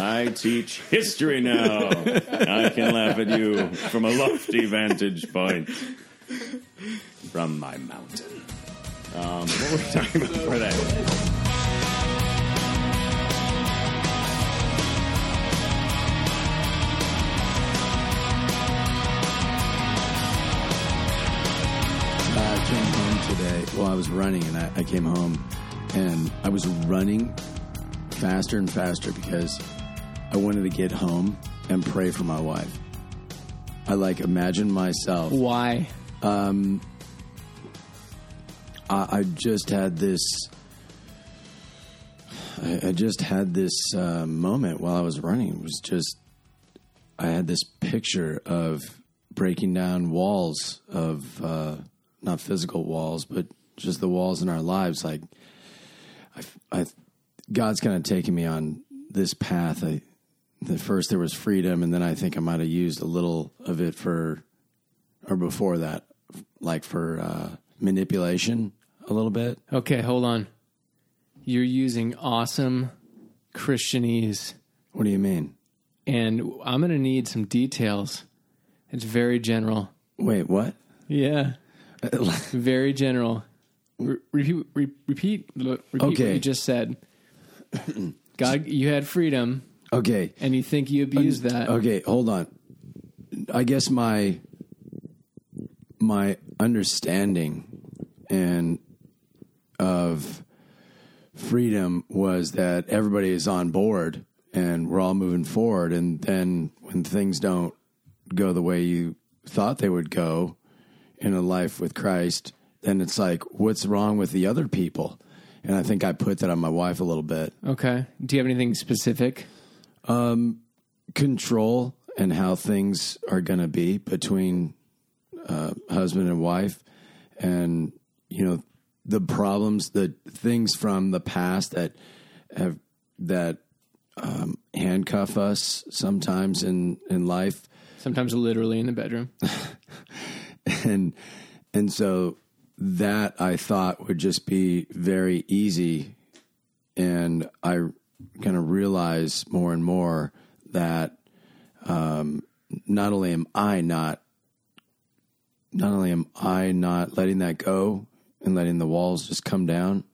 I teach history now. I can laugh at you from a lofty vantage point from my mountain. Um, what were we talking about before that? I came home today. Well, I was running and I, I came home and I was running faster and faster because I wanted to get home and pray for my wife. I like imagine myself. Why? I, I just had this. I, I just had this uh, moment while I was running. It was just. I had this picture of breaking down walls of uh, not physical walls, but just the walls in our lives. Like, I, I God's kind of taking me on this path. I, at first there was freedom, and then I think I might have used a little of it for, or before that, like for uh, manipulation a little bit. Okay, hold on. You're using awesome Christianese, What do you mean? and I'm going to need some details. It's very general. Wait, what? Yeah, very general. Re- repeat, re- repeat, repeat what Okay. you just said. God, you had freedom, okay, and you think you abused that. okay, hold on. I guess my my understanding and of freedom was that everybody is on board and we're all moving forward and then when things don't go the way you thought they would go in a life with Christ then it's like what's wrong with the other people and I think I put that on my wife a little bit Okay. Do you have anything specific? Control and how things are going to be between uh, husband and wife and you know the problems the things from the past that have that um, handcuff us sometimes in in life Sometimes literally in the bedroom. and and so that I thought would just be very easy, and I kind of realize more and more that um, not only am I not not only am I not letting that go and letting the walls just come down,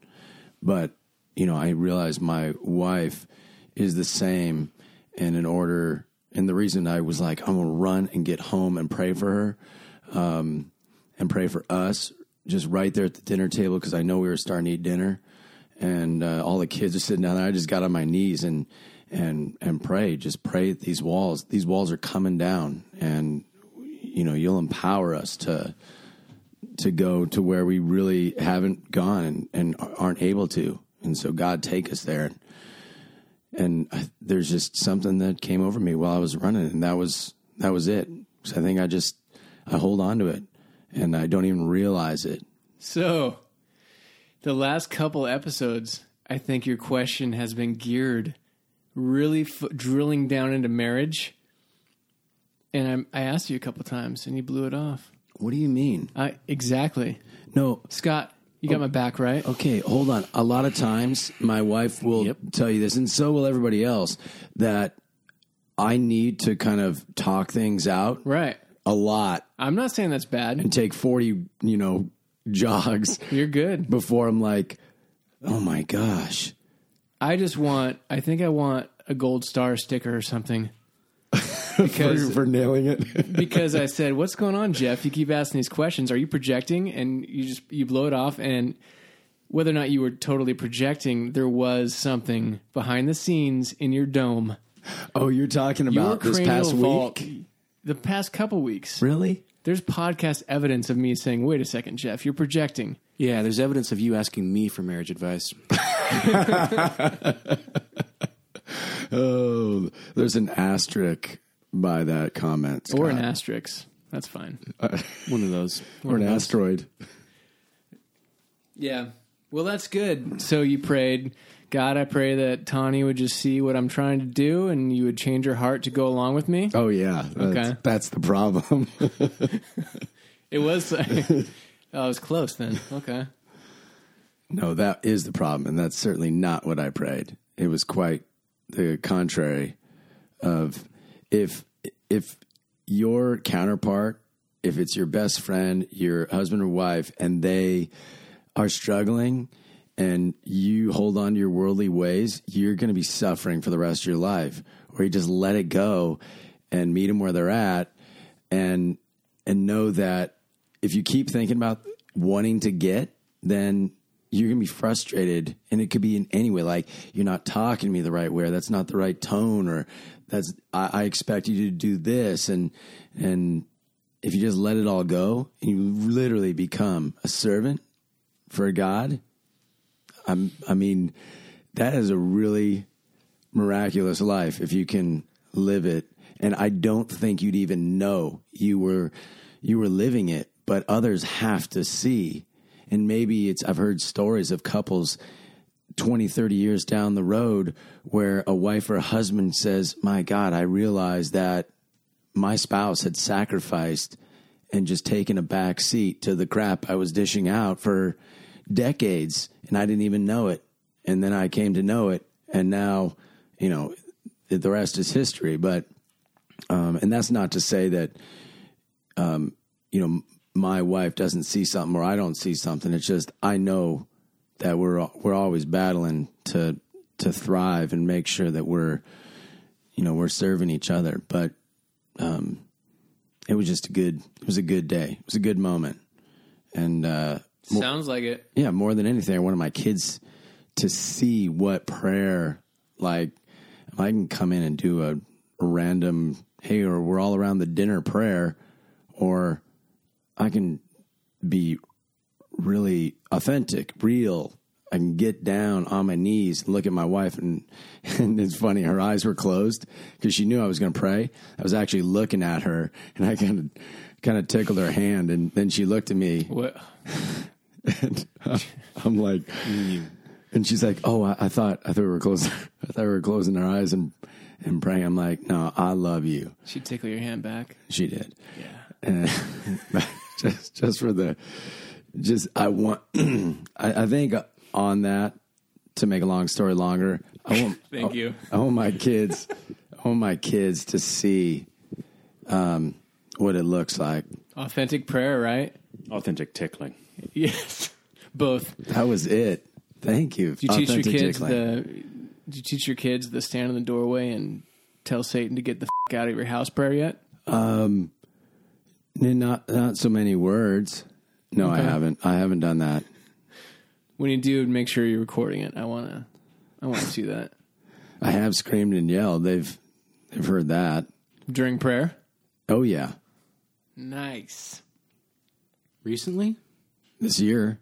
but you know I realize my wife is the same, and in order. And the reason I was like, I'm gonna run and get home and pray for her, um, and pray for us, just right there at the dinner table because I know we were starting to eat dinner, and uh, all the kids are sitting down there. I just got on my knees and and and pray, just pray these walls. These walls are coming down, and you know you'll empower us to to go to where we really haven't gone and, and aren't able to. And so God take us there. And I, there's just something that came over me while I was running, and that was that was it. So I think I just I hold on to it, and I don't even realize it. So, the last couple episodes, I think your question has been geared really f- drilling down into marriage. And I, I asked you a couple times, and you blew it off. What do you mean? I exactly, No, Scott. You got oh. my back, right? Okay, hold on. A lot of times, my wife will tell you this, and so will everybody else, that I need to kind of talk things out Right. a lot I'm not saying that's bad. and take 40, you know, jogs You're good. before I'm like, oh my gosh. I just want. I think I want a gold star sticker or something. For, Because for nailing it. because I said, "What's going on, Jeff? You keep asking these questions. Are you projecting?" And you just you blow it off. And whether or not you were totally projecting, there was something behind the scenes in your dome. oh, you're talking Your about this past vault- week? the past couple weeks. Really? There's podcast evidence of me saying, "Wait a second, Jeff, you're projecting." Yeah, there's evidence of you asking me for marriage advice. Oh, there's an asterisk by that comment. Or an asterisk. That's fine. One of those. or an asteroid. Yeah. Well, that's good. So you prayed, God, I pray that Tani would just see what I'm trying to do and you would change her heart to go along with me. Oh yeah, that's, Okay. that's the problem. It was. oh, I was close then. Okay. no, that is the problem, and that's certainly not what I prayed. It was quite the contrary of if if your counterpart, if it's your best friend, your husband or wife, and they are struggling and you hold on to your worldly ways, you're going to be suffering for the rest of your life. Or you just let it go and meet them where they're at and and know that if you keep thinking about wanting to get, then you're gonna be frustrated, and it could be in any way. Like you're not talking to me the right way, or that's not the right tone, or that's I, I expect you to do this, and and if you just let it all go, you literally become a servant for God, I'm, I mean, that is a really miraculous life if you can live it. And I don't think you'd even know you were you were living it, but others have to see. And maybe it's I've heard stories of couples 20, 30 years down the road where a wife or a husband says, My God, I realized that my spouse had sacrificed and just taken a back seat to the crap I was dishing out for decades and I didn't even know it. And then I came to know it. And now, you know, the rest is history. But, um, and that's not to say that, um, you know, my wife doesn't see something or I don't see something. It's just, I know that we're, we're always battling to, to thrive and make sure that we're, you know, we're serving each other. But, um, it was just a good, it was a good day. It was a good moment. And, uh, Sounds like it. yeah, more than anything, I wanted my kids to see what prayer like. If I can come in and do a, a random, hey, or we're all around the dinner prayer, or I can be really authentic, real. I can get down on my knees and look at my wife, and, and it's funny. Her eyes were closed because she knew I was going to pray. I was actually looking at her, and I kind of kind of tickled her hand, and then she looked at me, What? and I'm like, and she's like, "Oh, I, I thought I thought we were closing. I thought we were closing our eyes and and praying." I'm like, "No, I love you." She tickle your hand back. She did, Yeah. and just just for the just I want. I, I think on that to make a long story longer. I want. Thank you. I want my kids. I want my kids to see um, what it looks like. Authentic prayer, right? Authentic tickling. Yes. Both. That was it. Thank you. Do you teach your Authentic kids tickling. the? Do you teach your kids the stand in the doorway and tell Satan to get the f- out of your house prayer yet? Um, Not not so many words. No, I Okay. haven't. I haven't done that. When you do, make sure you're recording it. I wanna. I want to see that I have screamed and yelled. They've they've heard that. during prayer. Oh yeah, Nice. Recently? This year.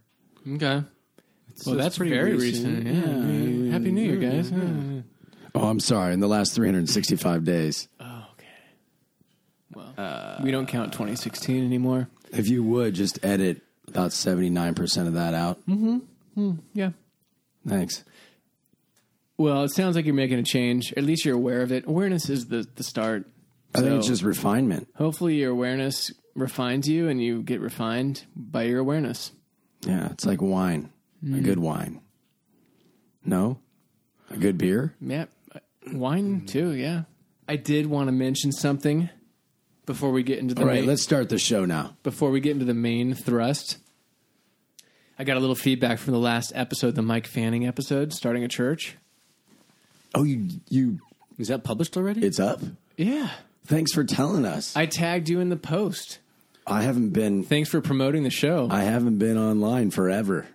Okay. Well, that's, pretty very recent. recent. Yeah. Happy New Year, guys. Yeah. Oh, I'm sorry. In the last 365 days. Oh, okay. Well, we don't count 2016 anymore. If you would just edit about 79 percent of that out. Mm-hmm. Yeah. Thanks. Well, it sounds like you're making a change. At least you're aware of it. Awareness is the the start. I think it's just refinement. Hopefully, your awareness refines you, and you get refined by your awareness. Yeah, it's like wine. A good mm. wine. No, a good beer. Yeah, uh, wine mm. too. Yeah, I did want to mention something before we get into the All right, main, let's start the show now. before we get into the main thrust. I got a little feedback from the last episode, the Mike Fanning episode, starting a church. Oh, you you. Is that published already? It's up. Yeah, Thanks for telling us. I tagged you in the post. I haven't been. Thanks for promoting the show. I haven't been online forever.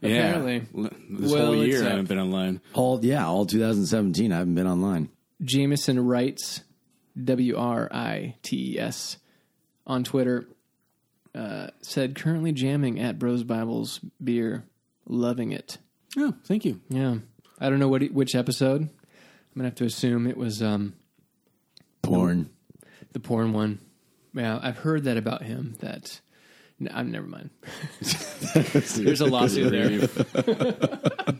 yeah. apparently. L- This Well, whole year uh, I haven't been online. All yeah, all 2017. I haven't been online. Jameson Writes, W R I T E S, on Twitter, uh, said currently jamming at Bros Bibles beer, loving it. Oh, thank you. Yeah, I don't know what which episode. I'm gonna have to assume it was um, Porn. the porn one. Yeah, I've heard that about him. That no, I'm never mind. There's a lawsuit there.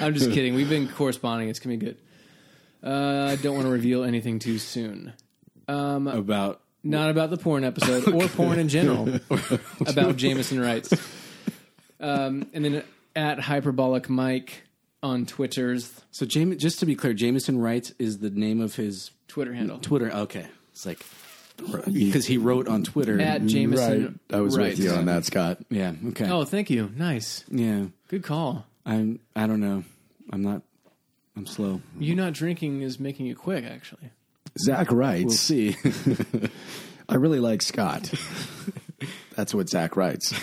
I'm just kidding. We've been corresponding. It's gonna be good. Uh, I don't want to reveal anything too soon. About Not about the porn episode or porn in general. about Jameson Wrights. Um, and then at Hyperbolic Mike on Twitter's So, Jame, just to be clear, Jameson Wright is the name of his Twitter handle. Twitter. Okay, it's like because he wrote on Twitter. At Jameson. Right. I was Wright. with you on that, Scott. yeah. Okay. Oh, thank you. Nice. Yeah. Good call. I'm. I don't know. I'm not. I'm slow. You not drinking is making you quick, actually. Zack writes. We'll see. I really like Scott. That's what Zack writes.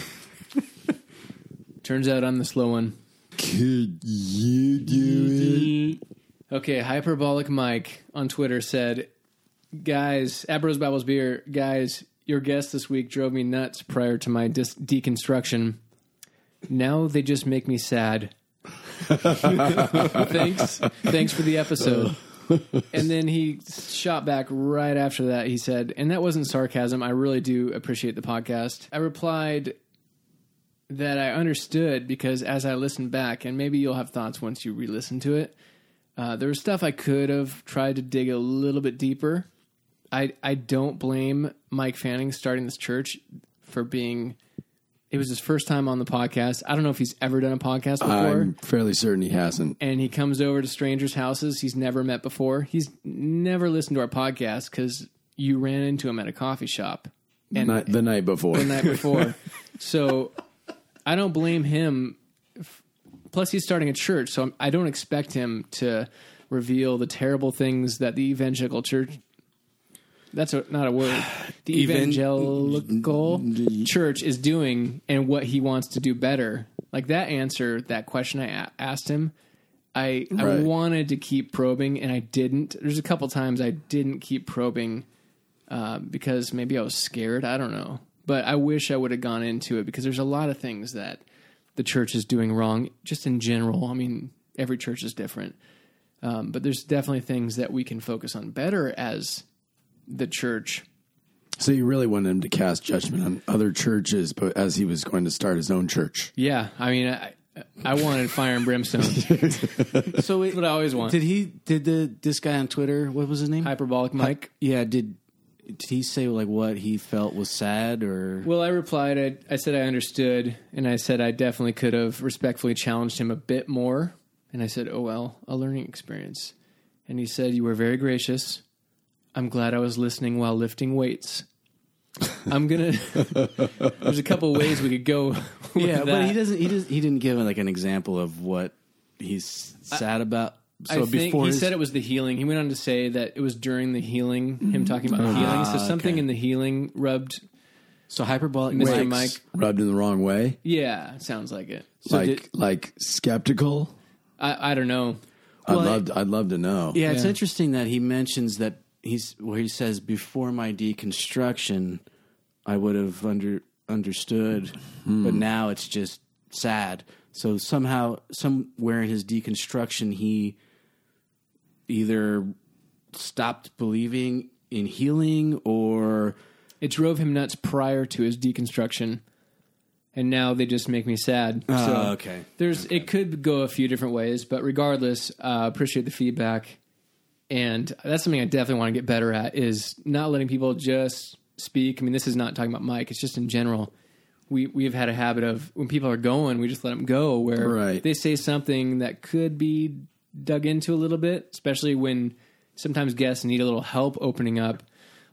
Turns out I'm the slow one. Could you do it? Okay, hyperbolic Mike on Twitter said, "Guys, at Bros Bibles Beer, guys, your guest this week drove me nuts prior to my dis- deconstruction. Now they just make me sad. thanks, thanks for the episode." and then he shot back right after that. He said, "And that wasn't sarcasm. I really do appreciate the podcast." I replied that I understood because as I listened back, and maybe you'll have thoughts once you re-listen to it. Uh, there was stuff I could have tried to dig a little bit deeper. I I don't blame Mike Fanning starting this church for being. It was his first time on the podcast. I don't know if he's ever done a podcast before. I'm fairly certain he hasn't. and he comes over to strangers' houses he's never met before. He's never listened to our podcast because you ran into him at a coffee shop and the night before. the night before. so I don't blame him. Plus, he's starting a church, so I'm- I don't expect him to reveal the terrible things that the evangelical church. That's a, not a word. The evangelical church is doing and what he wants to do better. Like that answer, that question I a- asked him, I I wanted to keep probing and I didn't. There's a couple times I didn't keep probing uh, because maybe I was scared. I don't know. But I wish I would have gone into it because there's a lot of things that the church is doing wrong, just in general. I mean, every church is different. Um, but there's definitely things that we can focus on better as the church. so you really wanted him to cast judgment on other churches, but as he was going to start his own church. Yeah. I mean, I, I wanted fire and brimstone. so wait, That's what I always want. did he? Did the this guy on Twitter? What was his name? Hyperbolic Mike. Yeah. Did did he say like what he felt was sad or? Well, I replied, I, I said I understood, and I said I definitely could have respectfully challenged him a bit more. And I said, oh, well, a learning experience. And he said, You were very gracious. I'm glad I was listening while lifting weights. I'm going to. There's a couple ways we could go. With yeah, that. but he doesn't. He does. He didn't give like an example of what he's sad about. So I think before he his- said it was the healing. He went on to say that it was during the healing, him talking about mm-hmm. healing. So ah, something okay. in the healing rubbed so hyperbolic. Mr. Mike- Mike. Rubbed in the wrong way? Yeah, sounds like it. like did- like skeptical? I, I don't know. Well, I'd love I'd love to know. Yeah, it's Yeah. interesting that he mentions that he's where he says before my deconstruction, I would have under understood, but now it's just sad. So somehow, somewhere in his deconstruction, he either stopped believing in healing or It drove him nuts prior to his deconstruction, and now they just make me sad. so Oh, okay. there's it could go a few different ways, but regardless, uh, appreciate the feedback, and that's something I definitely want to get better at is not letting people just speak. I mean, this is not talking about Mike; it's just in general. We we've had a habit of when people are going, we just let them go. Where Right. they say something that could be dug into a little bit, especially when sometimes guests need a little help opening up.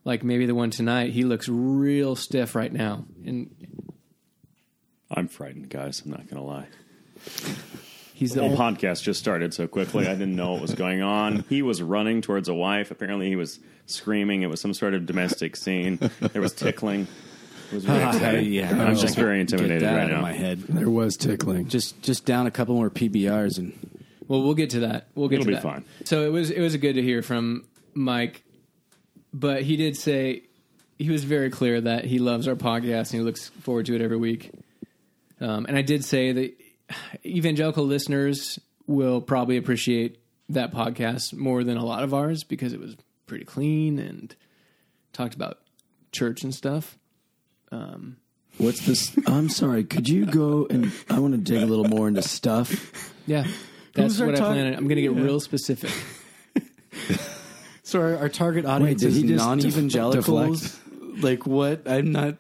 Like maybe the one tonight, he looks real stiff right now, and I'm frightened, guys. I'm not going to lie. He's the The whole only, podcast just started so quickly. I didn't know what was going on. He was running towards a wife. Apparently, he was screaming. It was some sort of domestic scene. There was tickling. It was very exciting. yeah, I'm just very intimidated Get that right out of now. my head. There was tickling. Just just down a couple more PBRs and Well, we'll get to that. We'll get It'll to be that. fine. So it was it was good to hear from Mike, but he did say he was very clear that he loves our podcast and he looks forward to it every week. Um, and I did say that evangelical listeners will probably appreciate that podcast more than a lot of ours because it was pretty clean and talked about church and stuff. Um, What's this? I'm sorry. Could you go and I want to dig a little more into stuff. Yeah, that's Who's our what I tar- plan. on- I'm going to get real specific. So our, our target audience did is non-evangelicals. like what? I'm not.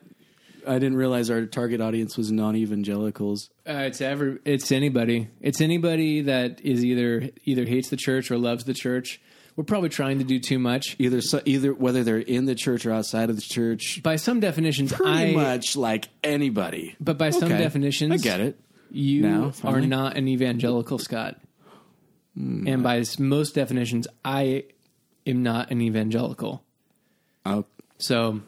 I didn't realize our target audience was non-evangelicals. Uh, it's ever. It's anybody. It's anybody that is either either hates the church or loves the church. We're probably trying to do too much. Either so, either whether they're in the church or outside of the church. By some definitions, Pretty I. much like anybody. But by some Okay. definitions, I get it. You Now, are finally? not an evangelical, Scott. And by s- most definitions, I am not an evangelical. Oh, So,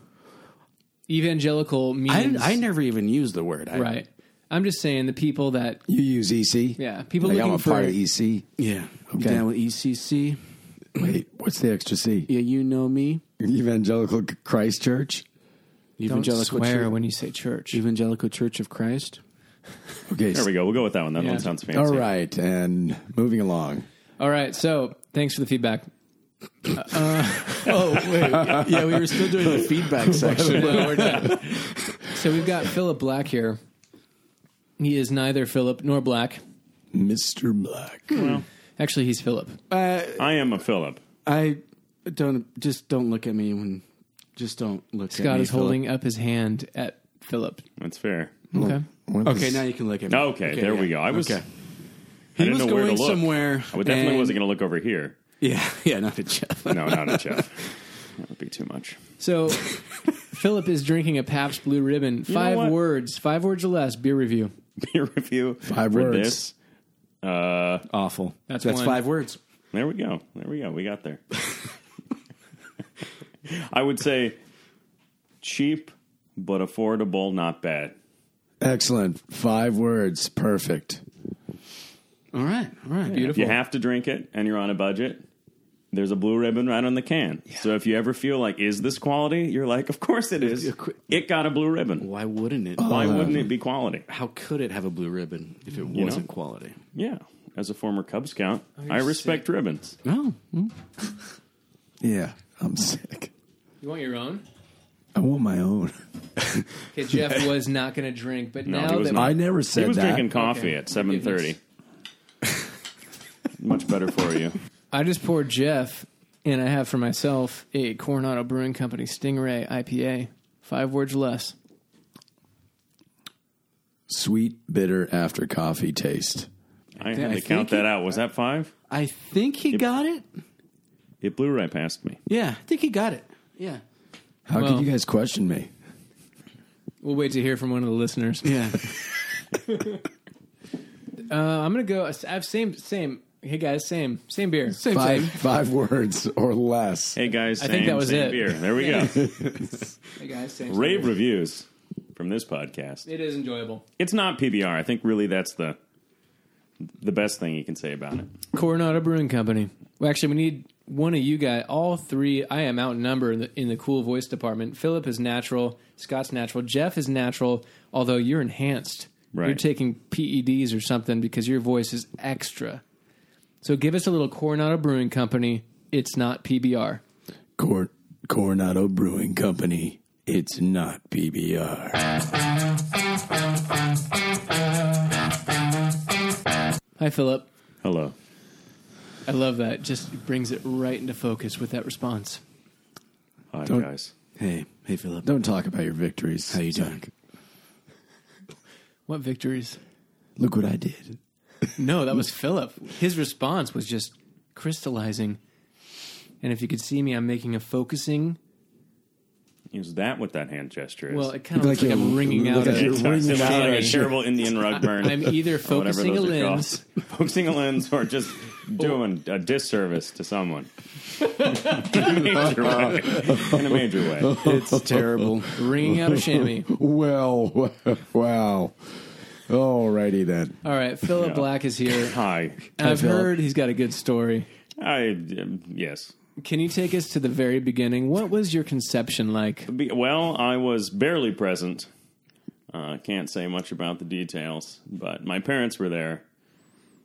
evangelical means I, I never even used the word. I, right. I'm just saying the people that You use EC? yeah people Like I'm looking a for part of EC. Yeah. I'm Okay. down with ECC. Wait, what's the extra C? Yeah, you know me. Evangelical Christ Church? don't Evangelical swear Church, when you say church. Evangelical Church of Christ. Okay. There we go. We'll go with that one. That Yeah. one sounds fancy. All right, and moving along. All right, so thanks for the feedback. Oh wait, yeah, we were still doing the feedback section. Well, we're done. So we've got Philip Black here. He is neither Philip nor Black. Mr. Black. Well, Actually, he's Philip. Uh, I am a Philip. I don't just don't look at me when just don't look at me. Scott is Philip. holding up his hand at Philip. That's fair. Okay. What Okay, is- now you can look at me. Okay, there we go. I was- okay. I He didn't was know where to going look. somewhere. I definitely and- wasn't going to look over here. Yeah, yeah, not at Jeff. No, not at Jeff. That would be too much. So Philip is drinking a Pabst Blue Ribbon. know Five words, five words or less. Beer review. Beer review. Five for words. This. Uh, Awful. That's That's one. five words. there we go. There we go. We got there. I would say cheap but affordable, not bad. Excellent. Five words. Perfect. All right, all right. Beautiful. If you have to drink it and you're on a budget, there's a blue ribbon right on the can. So if you ever feel like, is this quality? You're like, of course it is. It got a blue ribbon. Why wouldn't it? Why Uh, wouldn't it be quality? How could it have a blue ribbon if it You wasn't know? quality? Yeah. As a former Cub Scout, you're I respect ribbons. Oh, Yeah, I'm sick. You want your own? I want my own. Okay, Jeff was not going to drink, but No, now he was that not. I never said He was that. drinking coffee Okay. at 7:30. Much better for you. I just poured Jeff, and I have for myself a Coronado Brewing Company Stingray IPA. Five words less. Sweet, bitter after coffee taste. I I had to think count that it- out. Was that five? I think he got it. It blew right past me. Yeah, I think he got it. Yeah, How Well- could you guys question me? We'll wait to hear from one of the listeners. yeah. Uh, I'm going to go. I have same same. Hey guys, same same beer. Same Five, thing. five words or less. Hey guys, I same, think that was same it. beer. There we go. Hey guys, same. Rave beer. reviews from this podcast. It is enjoyable. It's not PBR. I think really that's the the best thing you can say about it. Coronado Brewing Company. Well, actually, we need one of you guys. All three. I am outnumbered in the, in the cool voice department. Philip is natural. Scott's natural. Jeff is natural. Although you're enhanced. Right. You're taking PEDs or something because your voice is extra. So give us a little Coronado Brewing Company. It's not PBR. Cor- Coronado Brewing Company. It's not PBR. Hi, Philip. Hello. I love that. Just brings it right into focus with that response. Hi Don't- guys. Hey, hey, Philip. Don't talk about your victories. How you Zack. doing? What victories? Look what I did. No, that was Philip. His response was just crystallizing. And if you could see me, I'm making a focusing. Is that what that hand gesture is? Well, it kind of looks like like I'm wringing out. like a- you're It's wringing it's out like a- a terrible Indian rug burn. I'm either focusing a those are called. lens. focusing a lens, or just doing a disservice to someone in a major way. In a major way. It's terrible. wringing out a chamois. Well, wow. Alrighty then. All right, Philip Yeah. Black is here. Hi. I've Philip. heard he's got a good story. I um, yes. Can you take us to the very beginning? What was your conception like? Be- Well, I was barely present. Uh, can't say much about the details, but my parents were there,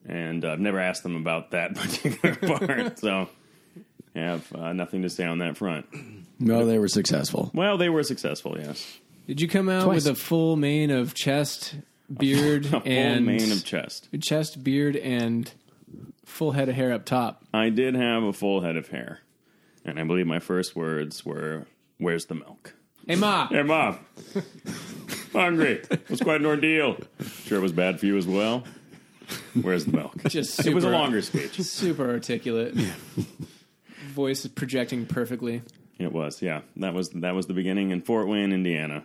and I've never asked them about that particular part, so I have uh, nothing to say on that front. No, they were successful. Well, they were successful, yes. Did you come out Twice. with a full mane of chest, beard, A full and mane of chest. chest, beard, and full head of hair up top? I did have a full head of hair, and I believe my first words were, "Where's the milk?" Hey, ma. Hey, mom. hungry. It was quite an ordeal. Sure, it was bad for you as well. Where's the milk? Just it was a longer speech. Super articulate. Voice projecting perfectly. It was, yeah. That was that was the beginning in Fort Wayne, Indiana.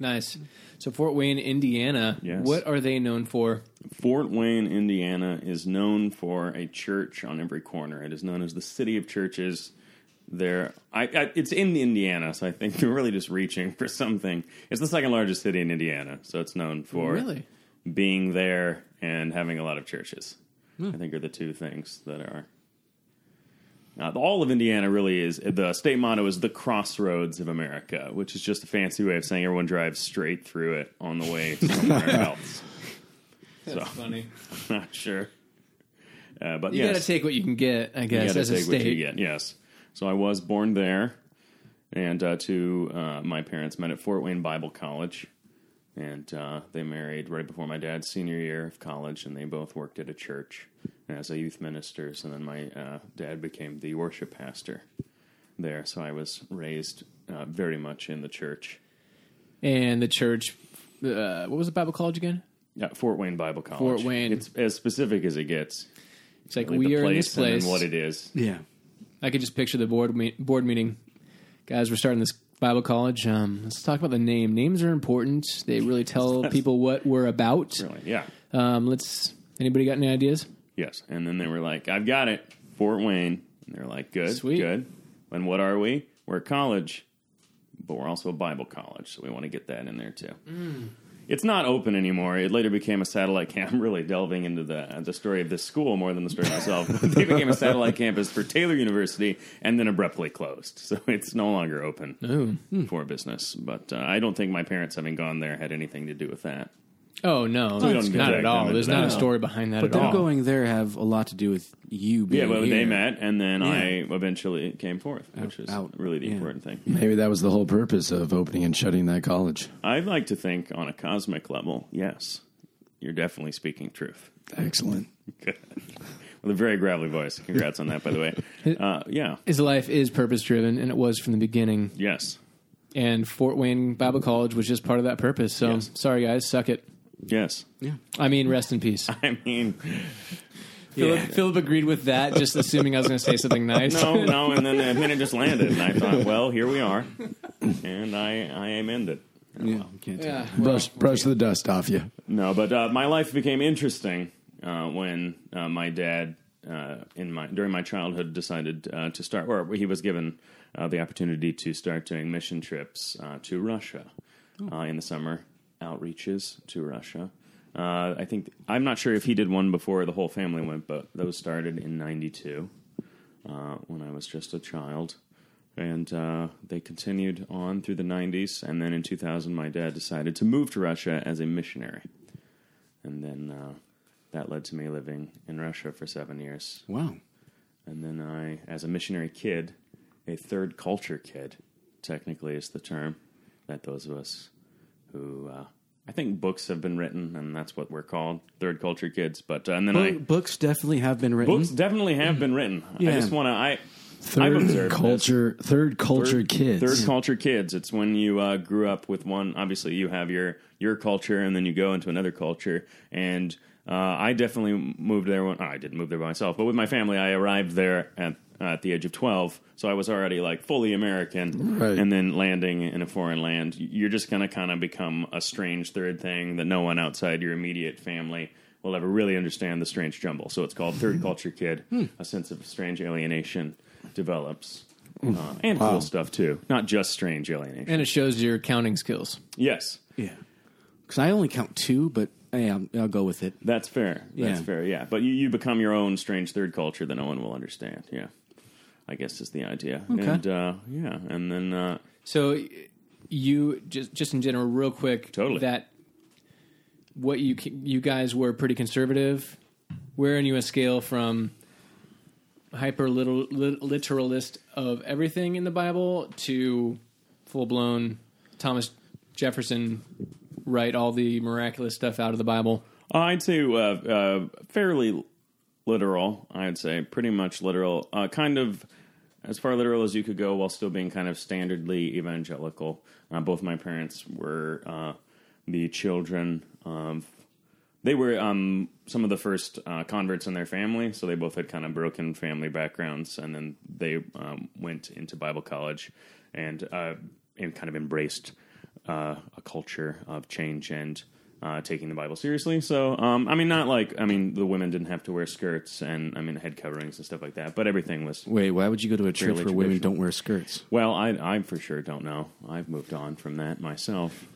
Nice. So Fort Wayne, Indiana. Yes. What are they known for? Fort Wayne, Indiana is known for a church on every corner. It is known as the city of churches. There, I, I, it's in Indiana, so I think they're really just reaching for something. It's the second largest city in Indiana, so it's known for Really? being there and having a lot of churches. Hmm. I think are the two things that are. Uh, all of Indiana really is the state motto is the crossroads of America, which is just a fancy way of saying everyone drives straight through it on the way somewhere else. That's funny. I'm Not sure, uh, but You yes, got to take what you can get, I you guess, gotta as a take what you state. get. Yes, so I was born there, and uh, to uh, my parents met at Fort Wayne Bible College, and uh, they married right before my dad's senior year of college, and they both worked at a church as a youth minister, and then my uh, dad became the worship pastor there. So I was raised uh, very much in the church. And the church, uh, what was the Bible college again? Yeah, Fort Wayne Bible College. Fort Wayne. It's as specific as it gets. It's like Like we the are in this place. and what it is. Yeah. I could just picture the board me- board meeting. Guys, we're starting this Bible college. Um, let's talk about the name. Names are important. They really tell people what we're about. Really, yeah. Um, let's. Anybody got any ideas? Yes. And then they were like, I've got it, Fort Wayne. And they're like, good, Sweet. good. And what are we? We're a college, but we're also a Bible college. So we want to get that in there too. It's not open anymore. It later became a satellite camp. I'm really delving into the uh, the story of this school more than the story myself. They became a satellite campus for Taylor University and then abruptly closed. So it's no longer open Oh, for business. But uh, I don't think my parents having gone there had anything to do with that. Oh no, we don't not at all. There's into not a story behind that But at them all. going there have a lot to do with you being Yeah, well, here. they met, and then Yeah. I eventually came forth, which is out. really the Yeah. important thing. Maybe that was the whole purpose of opening and shutting that college. I'd like to think, on a cosmic level, yes, you're definitely speaking truth. Excellent. Good. With a very gravelly voice. Congrats on that, by the way. Uh, yeah, His life is purpose driven, and it was from the beginning. yes, And Fort Wayne Bible College was just part of that purpose. So Yes. sorry, guys, suck it. Yes. Yeah. I mean, rest in peace. I mean, Philip, Philip agreed with that, just assuming I was going to say something nice. no, no, and then the minute just landed, and I thought, well, here we are, and I, I amended. Yeah. You can't Yeah. Brush, brush the dust off you. No, but uh, my life became interesting uh, when uh, my dad, uh, in my during my childhood, decided uh, to start, or he was given uh, the opportunity to start doing mission trips uh, to Russia uh, in the summer, outreaches to Russia. Uh, I think I'm not sure if he did one before the whole family went, but those started in '92 uh, when I was just a child. And uh, they continued on through the 90s. And then in 2000, my dad decided to move to Russia as a missionary. And then uh, that led to me living in Russia for seven years. Wow. And then I, as a missionary kid, a third culture kid, technically is the term that those of us who, uh, I think books have been written, and that's what we're called, third culture kids. But uh, and then I, books definitely have been written. books definitely have been written. Yeah. I just want to, I, Third observed this. culture, third culture third, kids. Third culture kids. It's when you uh, grew up with one. Obviously, you have your your culture, and then you go into another culture. And uh, I definitely moved there. When, oh, I didn't move there by myself, but with my family, I arrived there at uh, at the age of twelve. So I was already like fully American. Right. And then landing in a foreign land, you're just gonna kind of become a strange third thing that no one outside your immediate family will ever really understand the strange jumble. So it's called third culture kid. A sense of strange alienation develops. Uh, and cool stuff too, not just strange alienation. And it shows your counting skills. yes, Yeah. Because I only count two, but hey, I'll, I'll go with it. that's fair. That's Yeah. fair. Yeah, but you, you become your own strange third culture that no one will understand. Yeah, I guess is the idea. Okay. And uh, yeah, and then uh, So you just just in general, real quick, Totally. that what you you guys were pretty conservative. Where on you a scale from hyper little, literalist of everything in the Bible to full blown Thomas Jefferson write all the miraculous stuff out of the Bible. I'd say uh, uh, fairly literal. I'd say pretty much literal. Uh, kind of as far literal as you could go, while still being kind of standardly evangelical. Uh, both my parents were uh, the children of. They were um, some of the first uh, converts in their family, so they both had kind of broken family backgrounds, and then they um, went into Bible college and uh, and kind of embraced uh, a culture of change and uh, taking the Bible seriously. So, um, I mean, not like I mean, the women didn't have to wear skirts and I mean head coverings and stuff like that, but everything was Wait, why would you go to a church where women don't wear skirts? well. I I for sure don't know. I've moved on from that myself.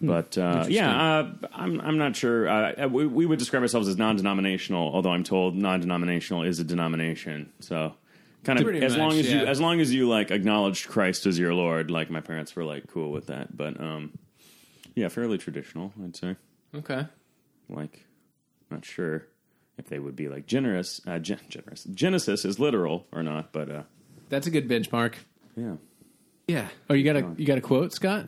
Hmm. But uh, yeah, uh, I'm I'm not sure. Uh, we, we would describe ourselves as non-denominational, although I'm told non-denominational is a denomination. So kind of Pretty as long much, as you as long as you like acknowledged Christ as your Lord, like my parents were like cool with that. But um, yeah, fairly traditional, I'd say. Okay. Like, not sure if they would be like generous. Uh, gen- generous. Genesis is literal or not, but uh, That's a good benchmark. yeah. Yeah. Oh, you got a you got a quote, Scott?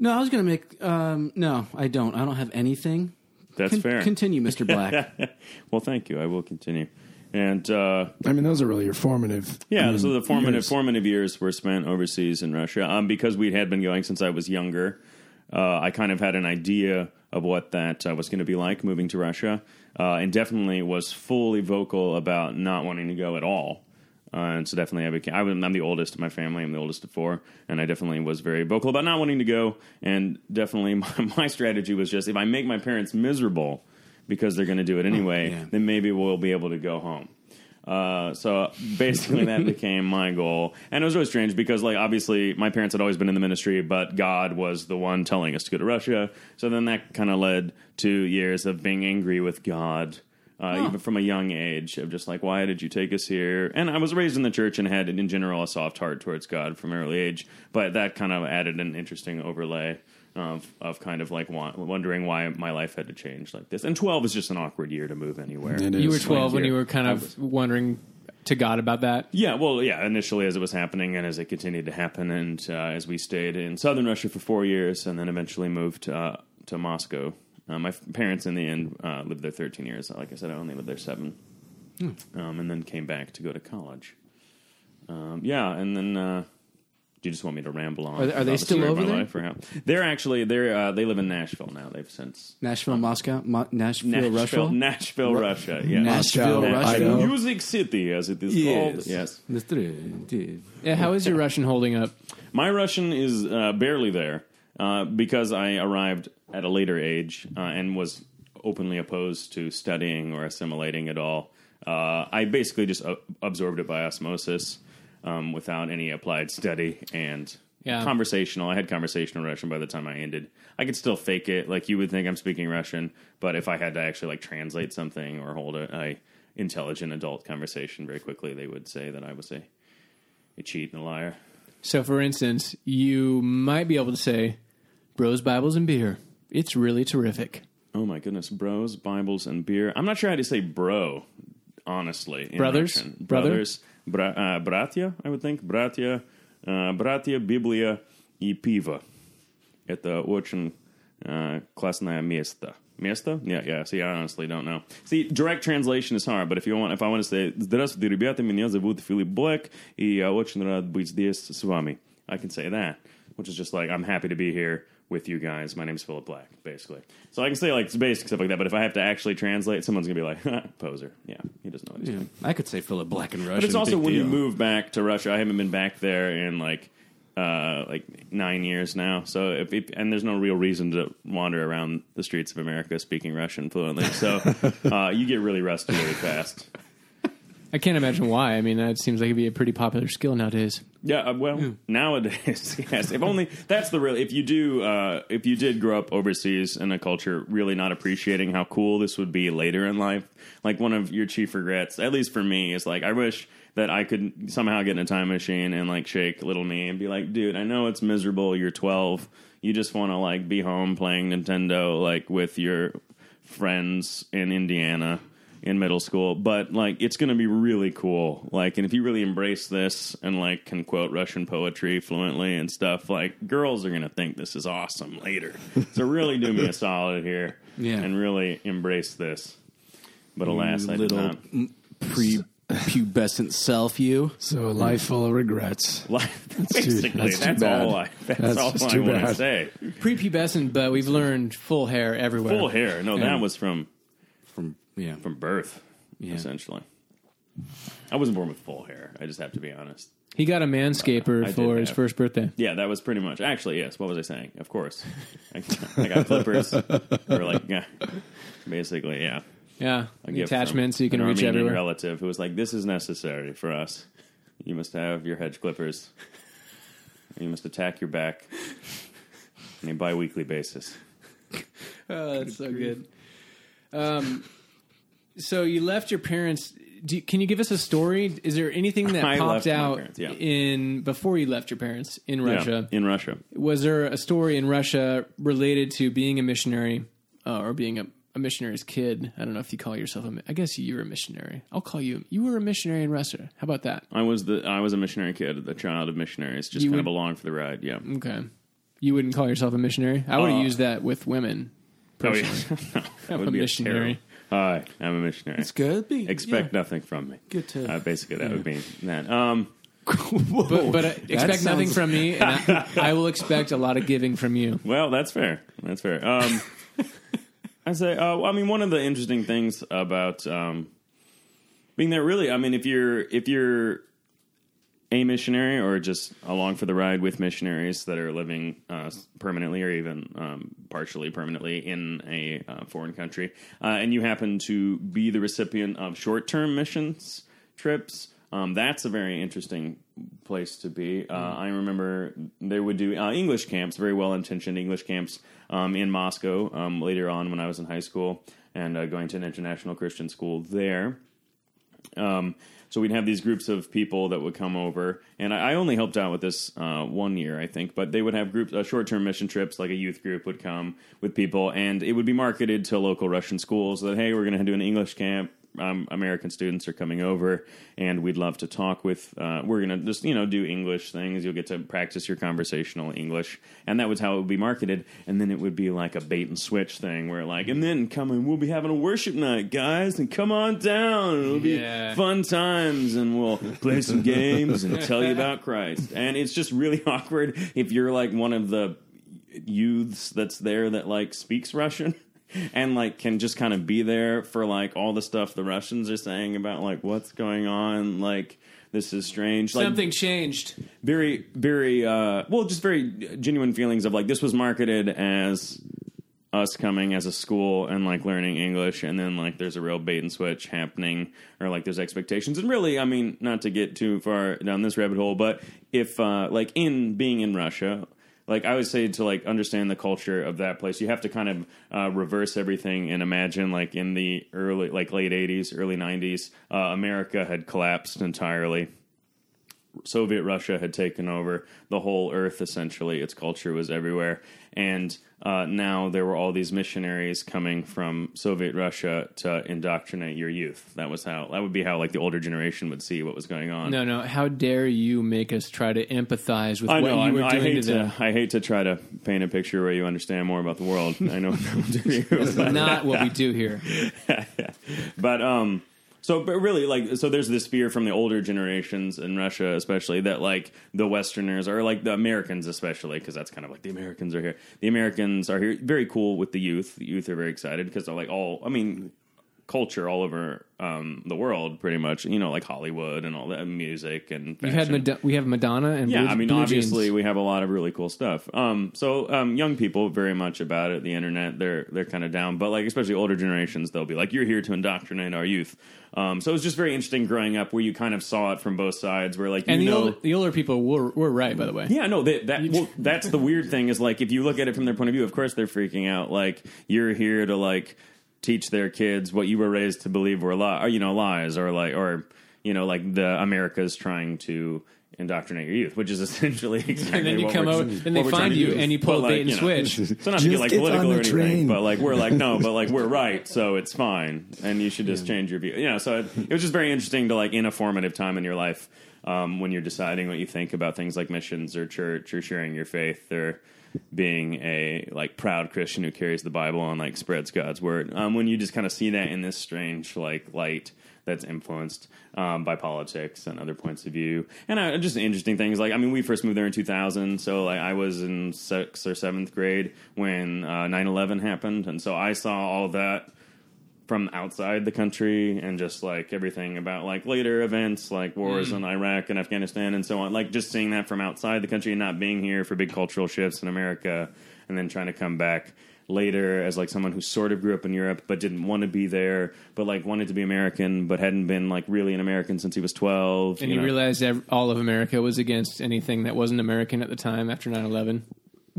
No, I was going to make. Um, no, I don't. I don't have anything. That's Con- fair. Continue, Mr. Black. well, thank you. I will continue. And uh, I mean, those are really your formative. yeah, I mean, so the formative years. formative years were spent overseas in Russia. Um, because we had been going since I was younger, uh, I kind of had an idea of what that uh, was going to be like moving to Russia, uh, and definitely was fully vocal about not wanting to go at all. Uh, and so definitely, I became. I, I'm the oldest of my family. I'm the oldest of four, and I definitely was very vocal about not wanting to go. And definitely, my, my strategy was just if I make my parents miserable because they're going to do it anyway, yeah. then maybe we'll be able to go home. Uh, so basically, that became my goal, and it was really strange because, like, obviously, my parents had always been in the ministry, but God was the one telling us to go to Russia. So then that kind of led to years of being angry with God, uh, even from a young age, of just like, why did you take us here? And I was raised in the church and had, in general, a soft heart towards God from an early age, but that kind of added an interesting overlay. Of, of kind of like wa- wondering why my life had to change like this, and twelve is just an awkward year to move anywhere. It You were 12 when you were kind of wondering to God about that. Yeah, well, yeah, initially as it was happening and as it continued to happen, and uh, as we stayed in southern Russia for four years and then eventually moved uh, to Moscow. Uh, my f- parents, in the end, uh, lived there 13 years. Like I said, I only lived there seven. Um, and then came back to go to college. Um, yeah, and then. Uh, do you just want me to ramble on? Are they- are they the still over there? life or how- They're actually they're uh, they live in Nashville now. They've since Nashville, Moscow, Mo- Nashville, Nashville, Russia. Nashville, Russia. Yeah, Nashville, Moscow, Russia. Idaho. Music City, as it is called. Yes. Yeah, how is your Russian holding up? My Russian is uh, barely there uh, because I arrived at a later age uh, and was openly opposed to studying or assimilating at all. Uh, I basically just absorbed it by osmosis um, without any applied study and Yeah. conversational. I had conversational Russian by the time I ended. I could still fake it, like you would think I'm speaking Russian, but if I had to actually like translate something or hold a, a intelligent adult conversation very quickly, they would say that I was a a cheat and a liar. So, for instance, you might be able to say, Bros, Bibles, and Beer. It's really terrific. Oh my goodness, bros, Bibles, and beer. I'm not sure how to say bro, honestly. in Brothers? Russian. Brother? brothers, bra- uh, bratья, I would think, братья, uh, братья, Библия и пиво. Это очень uh, классное место. Место? Yeah, yeah. See, I honestly don't know. See, direct translation is hard, but if you want, if I want to say, здравствуйте, ребята, меня зовут Филипп Блэк, и я очень рад быть здесь с вами. I can say that, which is just like, I'm happy to be here with you guys. My name's Philip Black, basically. So I can say like basic stuff like that, but if I have to actually translate, someone's gonna be like, poser. Yeah, he doesn't know what he's doing. I could say Philip Black in Russian. But it's also when you move back to Russia. I haven't been back there in like uh, like nine years now. So if, if and there's no real reason to wander around the streets of America speaking Russian fluently. So uh, you get really rusty really fast. I can't imagine why. I mean, that seems like it'd be a pretty popular skill nowadays. Yeah, uh, well, nowadays, yes. If only that's the real. If you do, uh, if you did grow up overseas in a culture, really not appreciating how cool this would be later in life, like one of your chief regrets, at least for me, is like I wish that I could somehow get in a time machine and like shake little me and be like, dude, I know it's miserable. You're 12. You just want to like be home playing Nintendo, like with your friends in Indiana in middle school, but like it's going to be really cool. Like, and if you really embrace this and like can quote Russian poetry fluently and stuff, like girls are going to think this is awesome later. so really do me a solid here, Yeah. and really embrace this. But alas, I did not. pre pubescent self you. So a life full of regrets. Life, too- basically, that's that's, too bad. all I. That's, That's all I too want to bad. say. Prepubescent, but we've learned full hair everywhere. Full hair. No, Yeah. that was from From yeah, from birth, Yeah. essentially. I wasn't born with full hair. I just have to be honest. He got a manscaper I did for his have- first birthday. Yeah, that was pretty much. Actually, yes. What was I saying? Of course, I, I got clippers. or like, yeah, basically, yeah. Yeah, A the gift from attachment so you can an reach Armenian everywhere. Relative who was like, "This is necessary for us. You must have your hedge clippers. You must attack your back on a bi-weekly basis." Oh, that's so good. Um, so you left your parents. Do you, can you give us a story? Is there anything that I popped out parents, yeah. in before you left your parents in Russia? Yeah, in Russia. Was there a story in Russia related to being a missionary uh, or being a, a missionary's kid? I don't know if you call yourself a. I guess you were a missionary. I'll call you. You were a missionary in Russia. How about that? I was the I was a missionary kid, the child of missionaries, just You kind would- of along for the ride. Yeah. Okay. You wouldn't call yourself a missionary. I would have Uh, used that with women. Oh, yeah. Personally. that would a be missionary. A terrible- Hi, I'm a missionary. it's good. Be, Expect yeah. nothing from me. Good to- Uh, basically, that would be that. Um, But, but uh, expect nothing sounds- from me, and I, I will expect a lot of giving from you. Well, that's fair. That's fair. Um, I say, uh, well, I mean, one of the interesting things about um, being there, really, I mean, if you're if you're a missionary or just along for the ride with missionaries that are living uh, permanently or even um, partially permanently in a uh, foreign country, uh, and you happen to be the recipient of short-term missions trips. Um, that's a very interesting place to be. Uh, I remember they would do uh, English camps, very well intentioned English camps um, in Moscow um, later on when I was in high school and uh, going to an international Christian school there. Um, so we'd have these groups of people that would come over, and I, I only helped out with this uh, one year, I think. But they would have groups, uh, short-term mission trips, like a youth group would come with people, and it would be marketed to local Russian schools that hey, we're going to do an English camp. Um, American students are coming over, and we'd love to talk with. Uh, we're going to just you know do English things. You'll get to practice your conversational English, and that was how it would be marketed. And then it would be like a bait and switch thing, where like, and then come and we'll be having a worship night, guys, and come on down. It'll be Yeah. fun times and we'll play some games and tell you about Christ. And it's just really awkward if you're like one of the youths that's there that like speaks Russian and like can just kind of be there for like all the stuff the Russians are saying about like what's going on like this is strange like Something changed. very very uh well just very genuine feelings of like this was marketed as us coming as a school and like learning english and then like there's a real bait and switch happening or like there's expectations and really i mean not to get too far down this rabbit hole but if uh like in being in russia like I would say to like understand the culture of that place, you have to kind of uh, reverse everything and imagine like in the early, like late '80s, early '90s, uh, America had collapsed entirely. Soviet Russia had taken over the whole earth essentially. Its culture was everywhere. And uh, now there were all these missionaries coming from Soviet Russia to indoctrinate your youth. That was how, that would be how like the older generation would see what was going on. No, no. How dare you make us try to empathize with I what know. you were I doing hate to them? to. I hate to try to paint a picture where you understand more about the world. I know, That's not what we do here. but um, so but really, like, so there's this fear from the older generations in Russia, especially that like the Westerners or like the Americans, especially because that's kind of like the Americans are here. The Americans are here, very cool with the youth. The youth are very excited because they're like all. I mean. Culture all over um, the world, pretty much. You know, like Hollywood and all that music and We've had. Mad- we have Madonna and Yeah, Blue, I mean, Blue obviously, Jeans. we have a lot of really cool stuff. Um, so um, young people very much about it. The internet, they're they're kind of down, but like especially older generations, they'll be like, "You're here to indoctrinate our youth." Um, so it was just very interesting growing up, where you kind of saw it from both sides. Where like you and the know, older, the older people were were right, by the way. yeah, no, that, that well, that's the weird thing is like if you look at it from their point of view, of course they're freaking out. Like you're here to like teach their kids what you were raised to believe were li- or, you know lies or like or you know like the America's trying to indoctrinate your youth, which is essentially exactly And then you what come we're- out, then they what we're trying find you, and you pull But, a bait like, and you know, switch. So not to get Just like political or anything, train. but like we're like no, but like we're right, so it's fine, and you should just change your view. You know, so it, it was just very interesting to like in a formative time in your life um, when you're deciding what you think about things like missions or church or sharing your faith or being a like proud Christian who carries the Bible and like spreads God's word. Um, when you just kind of see that in this strange like light that's influenced um, by politics and other points of view, and uh, just interesting things. Like, I mean, we first moved there in 2000, so like I was in sixth or seventh grade when uh, 9/11 happened, and so I saw all that from outside the country and just like everything about like later events like wars mm. in Iraq and Afghanistan and so on. Like just seeing that from outside the country and not being here for big cultural shifts in America and then trying to come back later as like someone who sort of grew up in Europe but didn't want to be there but like wanted to be American but hadn't been like really an American since he was 12 And you, know? realized all of America was against anything that wasn't American at the time after 9 11.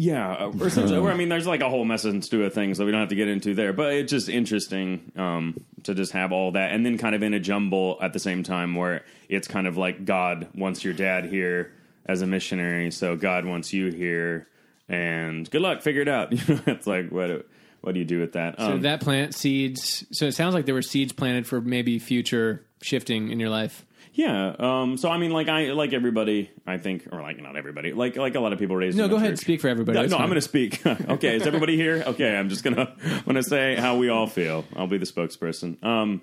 Yeah, uh, or I mean, there's like a whole message to of things that we don't have to get into there, but it's just interesting um, to just have all that, and then kind of in a jumble at the same time, where it's kind of like God wants your dad here as a missionary, so God wants you here, and good luck, figure it out. You know, it's like what what do you do with that? So Um, that plant seeds. So it sounds like there were seeds planted for maybe future shifting in your life. Yeah, um, so I mean, like I like everybody, I think, or like not everybody, like like a lot of people raised. No, go ahead. church. Speak for everybody. No, no I'm going to speak. okay, is everybody here? Okay, I'm just gonna I'm gonna say how we all feel. I'll be the spokesperson. Um,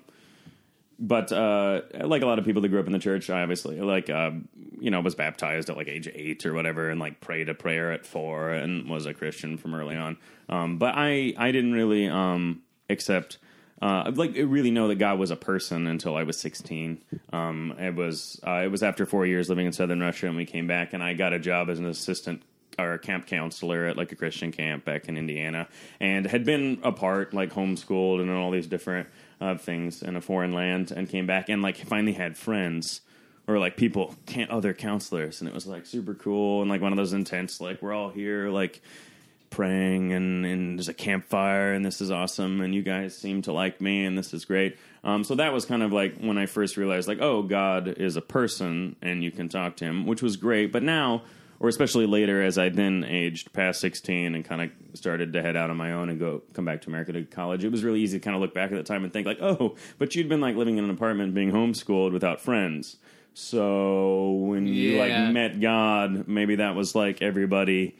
but uh, like a lot of people that grew up in the church, I obviously like uh, you know was baptized at like age eight or whatever, and like prayed a prayer at four, and was a Christian from early on. Um, but I I didn't really um, accept. Uh, like really know that God was a person until I was 16. Um, it was uh, it was after four years living in southern Russia, and we came back, and I got a job as an assistant or a camp counselor at like a Christian camp back in Indiana, and had been apart, like homeschooled, and all these different uh, things in a foreign land, and came back and like finally had friends or like people, can other counselors, and it was like super cool and like one of those intense, like we're all here, like praying and, and there's a campfire and this is awesome and you guys seem to like me and this is great. Um, so that was kind of like when i first realized like oh god is a person and you can talk to him which was great. But now or especially later as i then aged past 16 and kind of started to head out on my own and go come back to america to college it was really easy to kind of look back at the time and think like oh but you'd been like living in an apartment being homeschooled without friends. So when you like met god maybe that was like everybody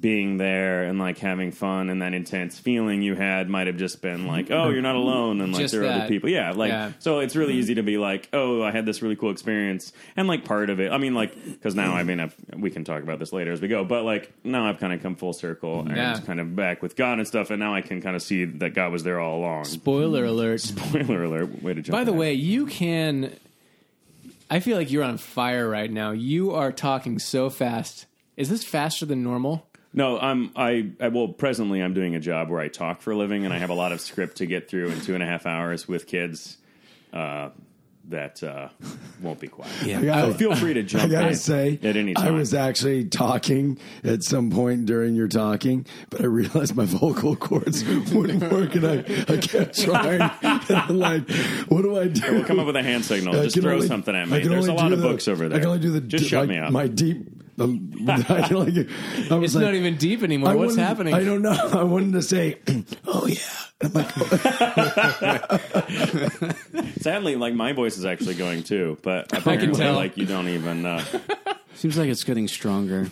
being there and like having fun and that intense feeling you had might have just been like, mm-hmm. oh, you're not alone and like Just there are other people. Yeah, like Yeah. so it's really mm-hmm. easy to be like, oh, I had this really cool experience and like part of it. I mean, like because now I mean I've, we can talk about this later as we go, but like now I've kind of come full circle and Yeah. kind of back with God and stuff, and now I can kind of see that God was there all along. Spoiler hmm. alert. Spoiler alert! Way to jump. By the way, you can. I feel like you're on fire right now. You are talking so fast. Is this faster than normal? No, I'm I, I well presently I'm doing a job where I talk for a living and I have a lot of script to get through in two and a half hours with kids uh, that uh, won't be quiet. Yeah. I gotta- So feel free to I gotta in say, at any time. I was actually talking at some point during your talking, but I realized my vocal cords wouldn't work, and I, I kept trying. And I'm like, what do I do? We'll come up with a hand signal. I Just throw only- something at I me. can There's a only lot do of the- books over there. I can only do the Just di- shut like, me up. My deep. Um, I can only, I was It's like, not even deep anymore. I What's happening? I don't know. I wanted to say, oh yeah. Sadly, like my voice is actually going too, but can apparently, tell. like you don't even. Uh, Seems like it's getting stronger.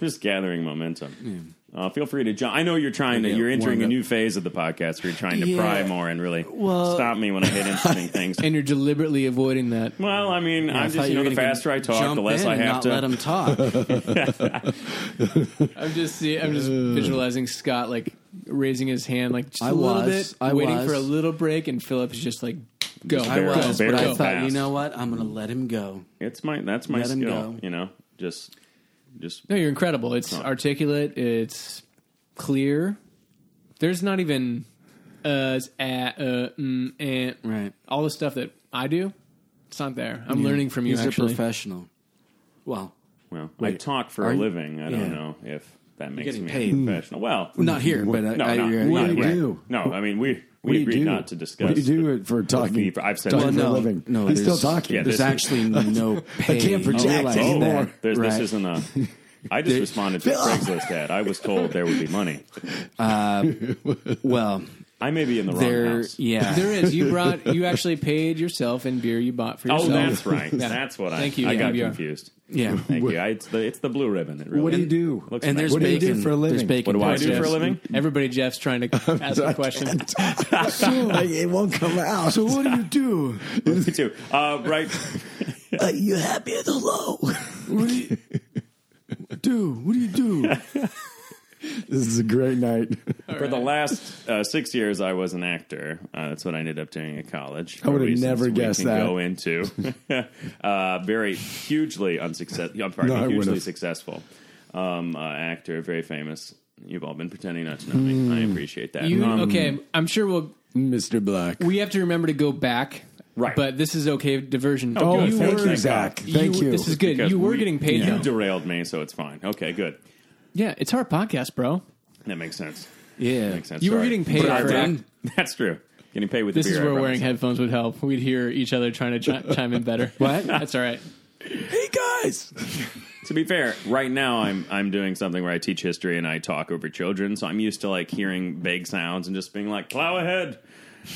just gathering momentum. Uh, feel free to jump. I know you're trying to. Yeah, You're entering a new phase of the podcast where you're trying to Yeah. pry more and really Well- stop me when I hit interesting things. and you're deliberately avoiding that. Well, I mean, I I'm thought just you know the faster I talk, jump the less in I and have not to. let him talk. I'm just see, I'm just visualizing Scott like raising his hand like just a I little was. bit, I waiting was. for a little break, and Philip is just like, go. I Barrel- was, but barrel I thought, fast. you know what? I'm going to let him go. It's my that's my Let him skill. go. You know, just just No, you're incredible. It's Oh. articulate. It's clear. There's not even uh, uh, uh mm, eh, Right. all the stuff that I do. It's not there. I'm learning from you. He's actually, a professional. Well, well. I talk for a living. I don't know if that makes getting me paid. professional. Well, not here, but I, no, I, no, you're- not do you yet. do? No, I mean we We do agreed do? not to discuss. What do it for talking? for- I've said talking for a living. no, he's still talking. Yeah, There's actually no pay. can't project realize it. Oh, Right. this isn't a. I just responded to. Craigslist ad. I was told there would be money. Uh, well, I may be in the wrong There, house. yeah. There is. You brought. You actually paid yourself in beer you bought for yourself. Oh, that's right. Yeah. That's what I. Thank you, I yeah, got we are. confused. yeah. Thank you. I, it's the it's the blue ribbon. It really What do you do? looks And nice. there's What do you do bacon. for a living? There's bacon. What do I Patch, do for a living? Everybody, Jeff's trying to ask a question. Like, it won't come out. So what do you do? Me too. Uh, right. Are you happy at the low? What do you do? What do you do? This is a great night. For the last uh, six years, I was an actor. Uh, that's what I ended up doing at college. I would have reasons never we guessed can that. Go into uh, very hugely unsuccessful. I'm sorry, No, I hugely would've. successful um, uh, actor, very famous. You've all been pretending not to know me. I appreciate that. You Um, okay? I'm sure we'll. Mr. Black. We have to remember to go back. Right. But this is okay diversion. Oh, Oh, good. thank Thank you, Zack. Thank you. This is good. because You were we- getting paid. You though. derailed me, so it's fine. Okay, good. Yeah, it's our podcast, bro. That makes sense. Yeah. Makes sense. You were Sorry. getting paid But for That's true. Getting paid with This the is beer, I where promise. wearing headphones would help. We'd hear each other trying to chi- chime in better. What? That's all right. Hey guys. To be fair, right now I'm I'm doing something where I teach history and I talk over children, so I'm used to like hearing vague sounds and just being like, "Plow ahead."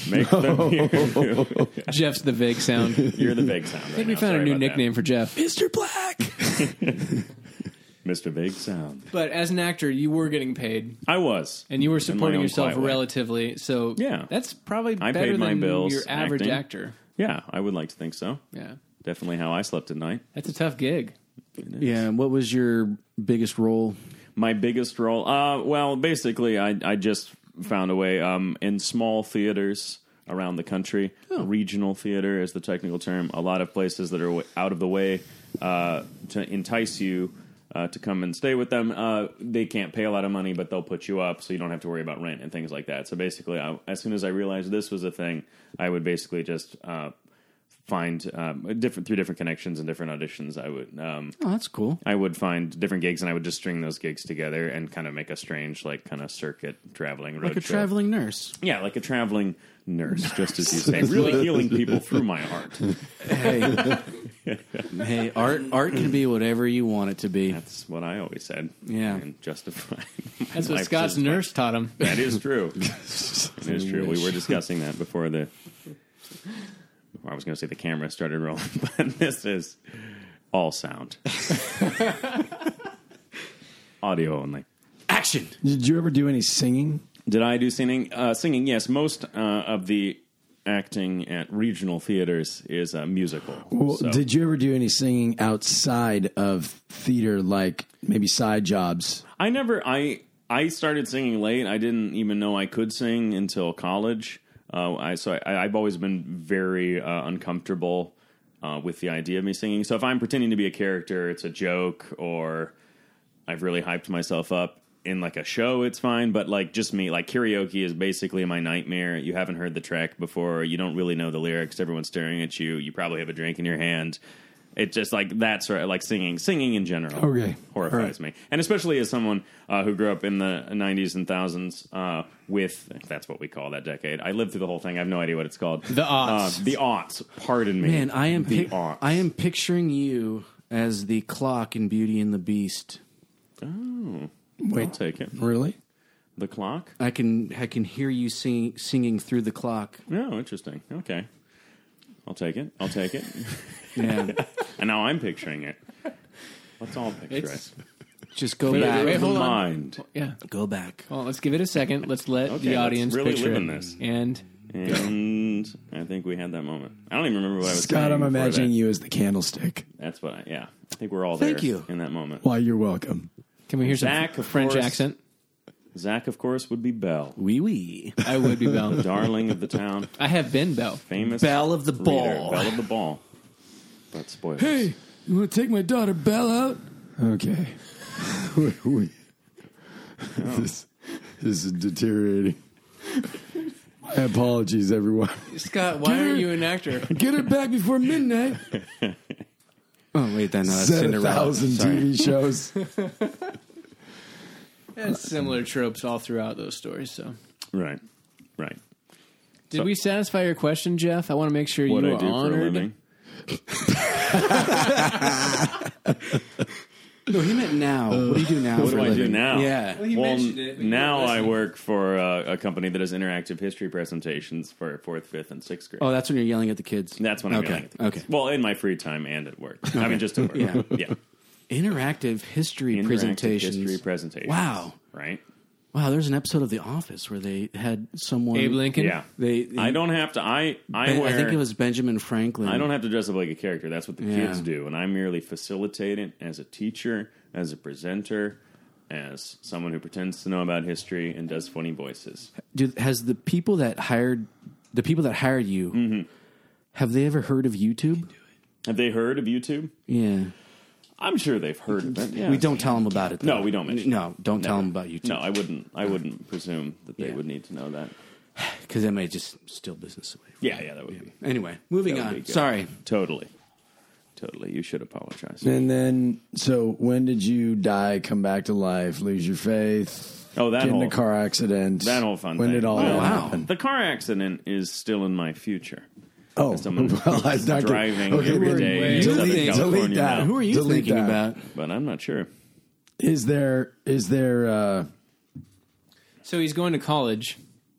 Make them hear. Jeff's the vague sound. You're the vague sound. I think we found a new nickname for Jeff. Mr. Black. Mr. Vague Sound. But as an actor, you were getting paid, I was, and you were supporting own yourself quiet way. relatively. So Yeah. that's probably I better paid my than bills your average acting. actor. Yeah, I would like to think so. Yeah, Definitely how I slept at night. that's a tough gig. Yeah. What was your biggest role? My biggest role, uh, well, basically, I I just found a way um, in small theaters around the country. Regional theater is the technical term. A lot of places that are w- out of the way uh, to entice you uh, to come and stay with them. Uh, they can't pay a lot of money, but they'll put you up, so you don't have to worry about rent and things like that. So basically, I, as soon as I realized this was a thing, I would basically just. Uh, Find um, different through different connections and different auditions. I would um, Oh, that's cool. I would find different gigs and I would just string those gigs together and kind of make a strange, like, kind of circuit traveling road Like a show. traveling nurse. yeah, like a traveling nurse, just as you say, really healing people through my art. Hey, hey, art art can be whatever you want it to be. That's what I always said. Yeah. and justify. That's what Scott's nurse taught him. That is true. it is true. We were discussing that before the. Before I was going to say the camera started rolling, but this is all sound, audio only. Action. Did you ever do any singing? Did I do singing? Uh, singing, yes. Most uh, of the acting at regional theaters is a musical. Well, So- Did you ever do any singing outside of theater, like maybe side jobs? I never. I I started singing late. I didn't even know I could sing until college. Uh, I so I, I've always been very uh, uncomfortable uh, with the idea of me singing. So if I'm pretending to be a character, it's a joke, or I've really hyped myself up in like a show, it's fine. But like just me, like karaoke is basically my nightmare. You haven't heard the track before. You don't really know the lyrics. Everyone's staring at you. You probably have a drink in your hand. It's just like that's right, like singing, singing in general. Okay. horrifies All right. me, and especially as someone uh, who grew up in the '90s and thousands uh, with that's what we call that decade. I lived through the whole thing. I have no idea what it's called. The aughts. Uh, the aughts. Pardon me, Man, I am the pic- aughts. I am picturing you as the clock in Beauty and the Beast. I'll Wait, take it. really? The clock. I can I can hear you sing, singing through the clock. Oh, interesting. Okay, I'll take it. I'll take it. Yeah, and now I'm picturing it. Let's all picture It's- it. just go Wait, back. wait, hold on. mind. Yeah. Go back. Well, let's give it a second. Let's let Okay, the let's audience really picture live in it. this. And And I think we had that moment. I don't even remember what I was Scott, saying I'm before imagining that. you as the candlestick. That's what I, yeah. I think we're all there Thank you. in that moment. Why, you're welcome. Can we hear some Zack, of French course. accent? Zack, of course, would be Belle, Wee wee. I would be Belle. darling of the town, I have been Belle. famous Belle of the reader, ball. Belle of the ball. But spoilers. Hey, you want to take my daughter Belle out? Okay. We- we- oh. this, this is deteriorating. My apologies, everyone. Scott, why aren't you an actor? Get her back before midnight. oh wait, then no, that's Said a Cinderella. thousand Sorry. TV shows. And similar tropes all throughout those stories. So, Right, right. did So- we satisfy your question, Jeff? I want to make sure What you I are do for a honored. living. No, he meant now. what do you do now? What for do a I do living? now? Yeah. Well, he well, mentioned it, but you now weren't I listening. work for uh, a company that does interactive history presentations for fourth, fifth, and sixth grade. Oh, that's when you're yelling at the kids. That's when I'm okay. yelling at the kids. Okay. Well, in my free time and at work. I mean, just at work. Yeah. yeah. Interactive history Interactive presentations. history presentations. Wow. Right? Wow, there's an episode of The Office where they had someone. Abe Lincoln. Yeah. They, I don't have to. I I Ben- wear. I think it was Benjamin Franklin. I don't have to dress up like a character. That's what the Yeah. kids do, and I merely facilitate it as a teacher, as a presenter, as someone who pretends to know about history and does funny voices. Do, has the people that hired the people that hired you Mm-hmm. have they ever heard of YouTube? Have they heard of YouTube? Yeah. I'm sure they've heard of it. Yeah. We don't tell them about it. Though. No, we don't mention. No, don't tell Never. them about YouTube. No, I wouldn't. I wouldn't presume that they Yeah. would need to know that. because that may just steal business away. from Yeah, yeah, that would be Anyway, moving that would on. good. Sorry. Totally, totally. You should apologize. And then, so when did you die, come back to life, lose your faith, Oh, that get in whole a car accident? that whole fun. When thing. did all Well, that wow. happen? The car accident is still in my future. Oh, Someone well, I'm not driving okay, every then day Wait. in Delete- Southern delete California that. now. Who are you Delete thinking that. about? But I'm not sure. Is there is there uh So he's going to college.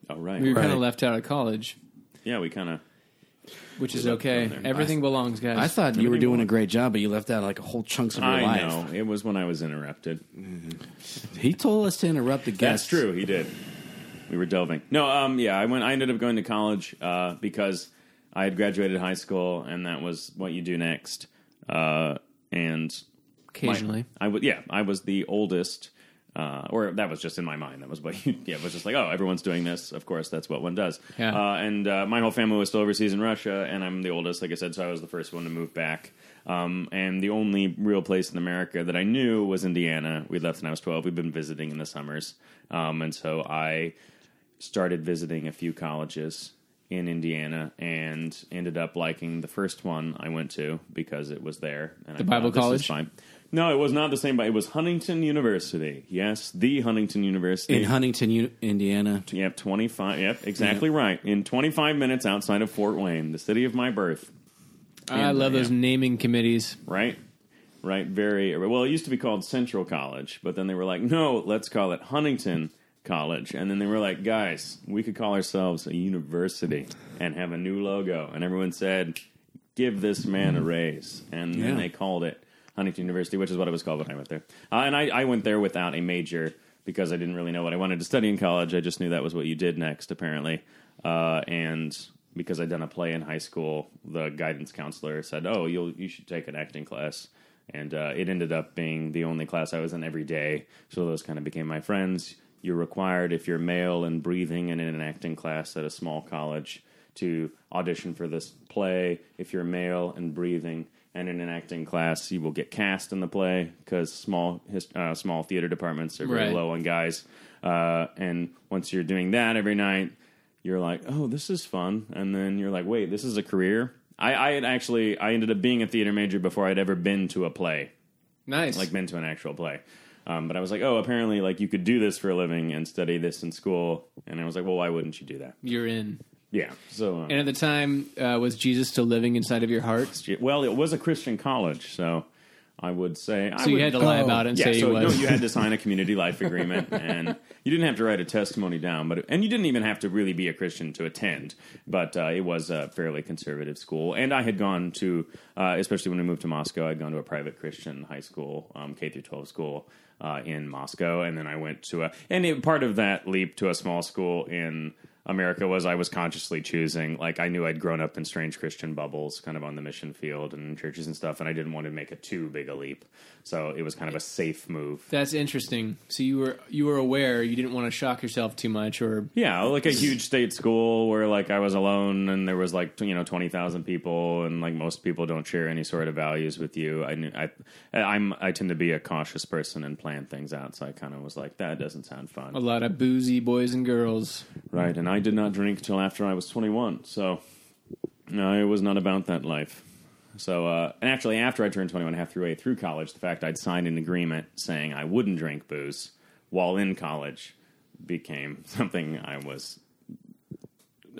Oh, right. We were kind Right. of left out of college, Yeah, we kind of. which is okay. left out there. Everything belongs, guys. I thought you were doing belongs. a great job, but you left out like a whole chunks of your life. I life. know it was when I was interrupted. He told us to interrupt the guest. That's true. He did. We were delving. No, um, yeah, I went. I ended up going to college uh, because I had graduated high school, and that was what you do next. Uh, and my- occasionally. I would. Yeah, I was the oldest. Uh, or that was just in my mind. That was what. You, yeah, it was just like, oh, everyone's doing this. Of course, that's what one does. Yeah. Uh, and uh, my whole family was still overseas in Russia, and I'm the oldest, like I said, so I was the first one to move back. Um, and the only real place in America that I knew was Indiana. We left when I was 12. We've been visiting in the summers, um, and so I started visiting a few colleges in Indiana and ended up liking the first one I went to because it was there. And The I Bible thought, this is College? fine. No, it was not the same. But it was Huntington University. Yes, the Huntington University In Huntington, U- Indiana. Yep, twenty five. Yep, exactly right. In twenty five minutes outside of Fort Wayne, the city of my birth. I love uh, those Yeah. naming committees. Right, right. Very well. It used to be called Central College, but then they were like, no, let's call it Huntington College. And then they were like, guys, we could call ourselves a university and have a new logo. And everyone said, give this man a raise. And Yeah. then they called it Huntington University, which is what it was called when I went there. Uh, and I, I went there without a major because I didn't really know what I wanted to study in college. I just knew that was what you did next, apparently. Uh, and because I'd done a play in high school, the guidance counselor said, "Oh, you'll you should take an acting class." And uh, it ended up being the only class I was in every day. So those kind of became my friends. You're required if you're male and breathing and in an acting class at a small college to audition for this play. If you're male and breathing and in an acting class, you will get cast in the play because small uh, small theater departments are very Right. low on guys. Uh, and once you're doing that every night, you're like, oh, this is fun. And then you're like, wait, this is a career. I, I had actually I ended up being a theater major before I'd ever been to a play Nice. like been to an actual play. Um, but I was like, oh, apparently, like you could do this for a living and study this in school. And I was like, well, why wouldn't you do that? You're in. Yeah. So, uh, And at the time, uh, was Jesus still living inside of your heart? well, it was a Christian college, so I would say. I So you would, had to lie Oh. about it and yeah, say so you no, you had to sign a community life agreement, and you didn't have to write a testimony down, but and you didn't even have to really be a Christian to attend. But uh, it was a fairly conservative school, and I had gone to, uh, especially when we moved to Moscow, I'd gone to a private Christian high school, um, K through twelve school uh, in Moscow, and then I went to a, and it, part of that leap to a small school in. America was I was consciously choosing like I knew I'd grown up in strange Christian bubbles kind of on the mission field and churches and stuff and I didn't want to make a too big a leap so it was kind of a safe move That's interesting. So you were you were aware you didn't want to shock yourself too much, or Yeah, like a huge state school where like I was alone and there was like you know twenty thousand people and like most people don't share any sort of values with you. I knew I I'm I tend to be a cautious person and plan things out, so I kind of was like that doesn't sound fun, a lot of boozy boys and girls. right? And I did not drink till after I was twenty one, so no, it was not about that life. So, uh, and actually, after I turned 21, halfway through A through college, the fact I'd signed an agreement saying I wouldn't drink booze while in college became something I was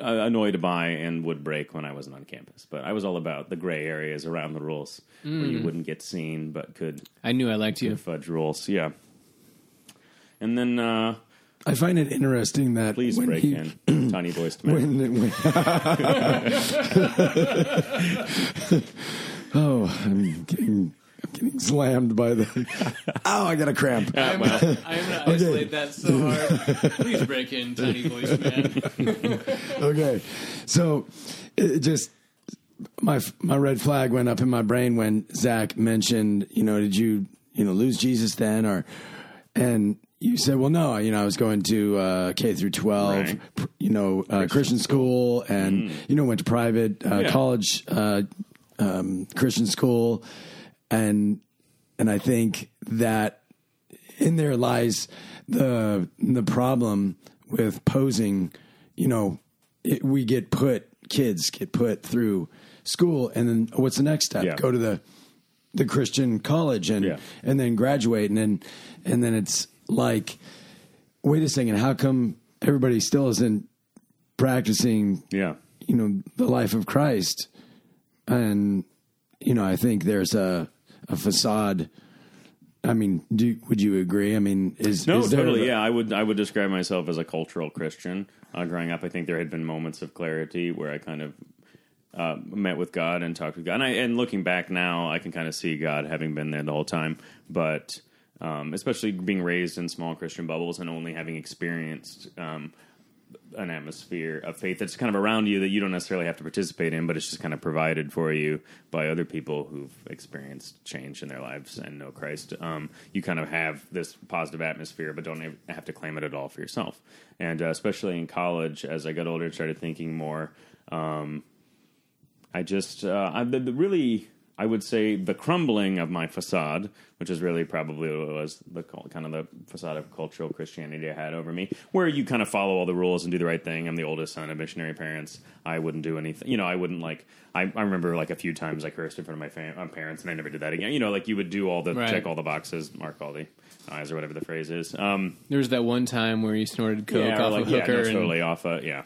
uh, annoyed by and would break when I wasn't on campus. But I was all about the gray areas around the rules where Mm. you wouldn't get seen but could I knew I liked you. fudge rules. Yeah. And then uh, I find it interesting that please when break he- in, tiny voiced man. When, when oh, I'm getting, I'm getting slammed by the. Oh, I got a cramp. Uh, well, I'm gonna isolate that so hard. Please break in, tiny voice man. Okay, so it just my my red flag went up in my brain when Zack mentioned, you know, did you you know lose Jesus then or and you said, well, no, you know, I was going to uh, K through twelve, Right. pr- you know, uh, Christian school, and you know, went to private uh, Yeah. college, uh, um, Christian school, and and I think that in there lies the the problem with posing. You know, it, we get put kids get put through school, and then what's the next step? Yeah. Go to the the Christian college and Yeah. and then graduate, and then and then it's like, wait a second, how come everybody still isn't practicing? yeah. You know, the life of Christ, and you know, I think there's a a facade. I mean, do would you agree? I mean, is No, is totally. a- Yeah, I would. I would describe myself as a cultural Christian. Uh, growing up, I think there had been moments of clarity where I kind of uh, met with God and talked with God. And, I, and looking back now, I can kind of see God having been there the whole time. But um, especially being raised in small Christian bubbles and only having experienced um, an atmosphere of faith that's kind of around you that you don't necessarily have to participate in, but it's just kind of provided for you by other people who've experienced change in their lives and know Christ. Um, you kind of have this positive atmosphere, but don't have to claim it at all for yourself. And uh, especially in college, as I got older and started thinking more, um, I just uh, I, the, the really I would say the crumbling of my facade, which is really probably what it was the kind of the facade of cultural Christianity I had over me, where you kind of follow all the rules and do the right thing. I'm the oldest son of missionary parents. I wouldn't do anything, you know. I wouldn't like. I, I remember like a few times I cursed in front of my fam- parents, and I never did that again. You know, like you would do all the Right. check all the boxes, mark all the eyes or whatever the phrase is. Um, There was that one time where you snorted coke yeah, off like, a yeah, hooker. no, and totally off a yeah.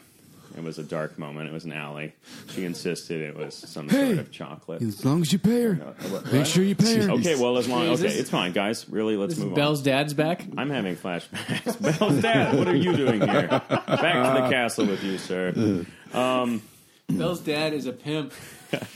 It was a dark moment. It was an alley. She insisted it was some Hey. sort of chocolate. As long as you pay her, what- make sure you pay her. Okay, well, as long Is okay, this- it's fine, guys. Really, let's move Belle's on. dad's back. I'm having flashbacks. Belle's dad, what are you doing here? Back to the castle with you, sir. Belle's dad is a pimp.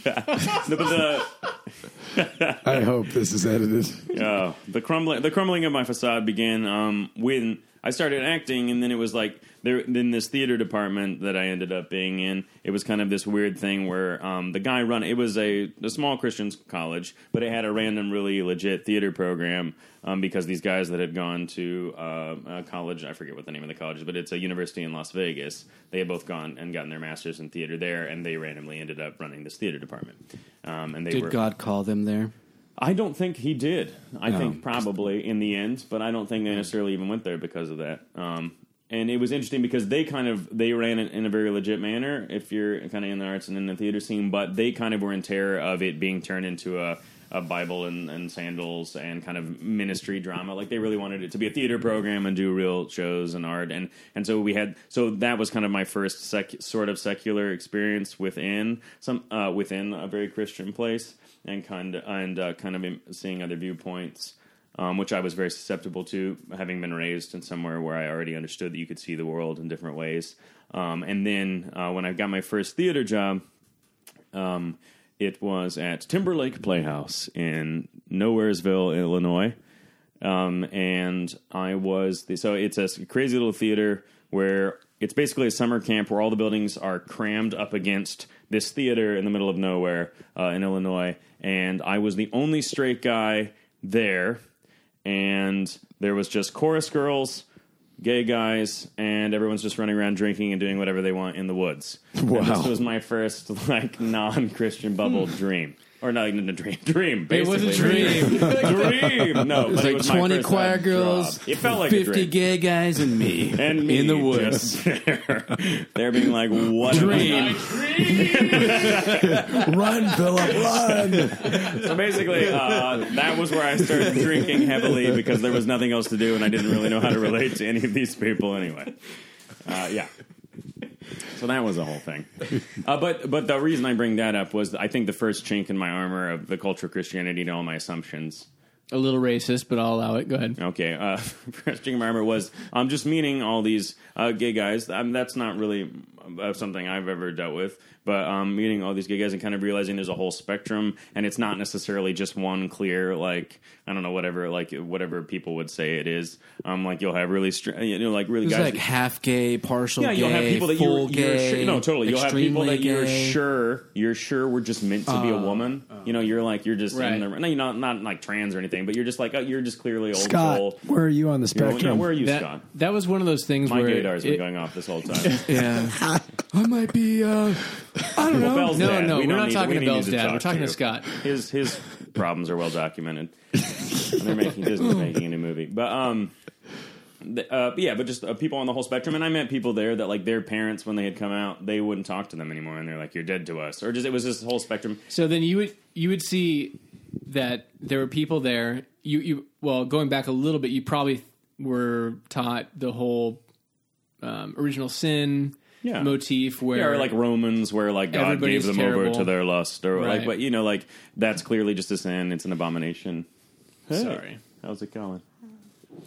No, but the I hope this is edited. uh, the crumbling the crumbling of my facade began um, when I started acting, and then it was like there in this theater department that I ended up being in. It was kind of this weird thing where um, the guy run it was a, a small Christian college, but it had a random, really legit theater program um, because these guys that had gone to uh, a college, I forget what the name of the college is, but it's a university in Las Vegas. They had both gone and gotten their masters in theater there, and they randomly ended up running this theater department. Um, and they Did were, God call them there? I don't think he did. I No. think probably in the end, but I don't think they necessarily even went there because of that. Um, and it was interesting because they kind of they ran it in a very legit manner. If you're kind of in the arts and in the theater scene, but they kind of were in terror of it being turned into a, a Bible and, and sandals and kind of ministry drama. Like they really wanted it to be a theater program and do real shows and art. And and so we had so that was kind of my first sec, sort of secular experience within some uh, within a very Christian place and kind of, and uh, kind of seeing other viewpoints, um, which I was very susceptible to, having been raised in somewhere where I already understood that you could see the world in different ways. Um, and then uh, when I got my first theater job, um, it was at Timberlake Playhouse in Nowheresville, Illinois. Um, and I was the, so it's a crazy little theater where it's basically a summer camp where all the buildings are crammed up against this theater in the middle of nowhere uh, in Illinois. And I was the only straight guy there, and there was just chorus girls, gay guys, and everyone's just running around drinking and doing whatever they want in the woods. And Wow. this was my first like non-Christian bubble hmm. dream. Or not even a dream. Dream. Basically. It was a dream. dream. No, It's but it was twenty choir job. girls, It felt like fifty dream. gay guys, and me, and me in the woods. there. They're being like, "What Dream. Run, Philip, run! So basically, uh, that was where I started drinking heavily because there was nothing else to do, and I didn't really know how to relate to any of these people anyway. Uh, yeah. So that was a whole thing. Uh, but but the reason I bring that up was I think the first chink in my armor of the culture of Christianity and all my assumptions. A little racist, but I'll allow it. Go ahead. Okay, uh, first chink in my armor was I'm um, just meaning all these uh, gay guys. Um, that's not really uh, something I've ever dealt with. But um, meeting all these gay guys and kind of realizing there's a whole spectrum, and it's not necessarily just one clear, like I don't know, whatever, like whatever people would say it is. Um, like you'll have really, str- you know, like really It's guys like half gay, partial yeah, gay, you'll have people that you're, you're gay. sure, no, totally. You'll have people that extremely you're gay. sure you're sure were just meant to be a woman. you know, you're like you're just Right. in the, no, you're not not like trans or anything, but you're just like oh, you're just clearly old Scott, soul. where are you on the You're- yeah, spectrum? where are you, That, Scott? that was one of those things My where gaydar's been it- going off this whole time. Yeah, I might be. Uh, I don't Well, know. Belle's No, dad. no, We we're don't not need- talking we to need Belle's dad. talk We're talking to you. Scott. His his problems are well documented. And they're making Disney's making a new movie, but um. the- Uh, yeah, but just uh, people on the whole spectrum, and I met people there that like their parents when they had come out, they wouldn't talk to them anymore, and they're like, "You're dead to us," or just it was this whole spectrum. So then you would you would see that there were people there. You you well going back a little bit, you probably were taught the whole um, original sin Yeah. motif where Yeah, or like Romans, where like God gave them over to their lust, or Right. like, but you know, like that's clearly just a sin. It's an abomination. Hey, Sorry. how's it going?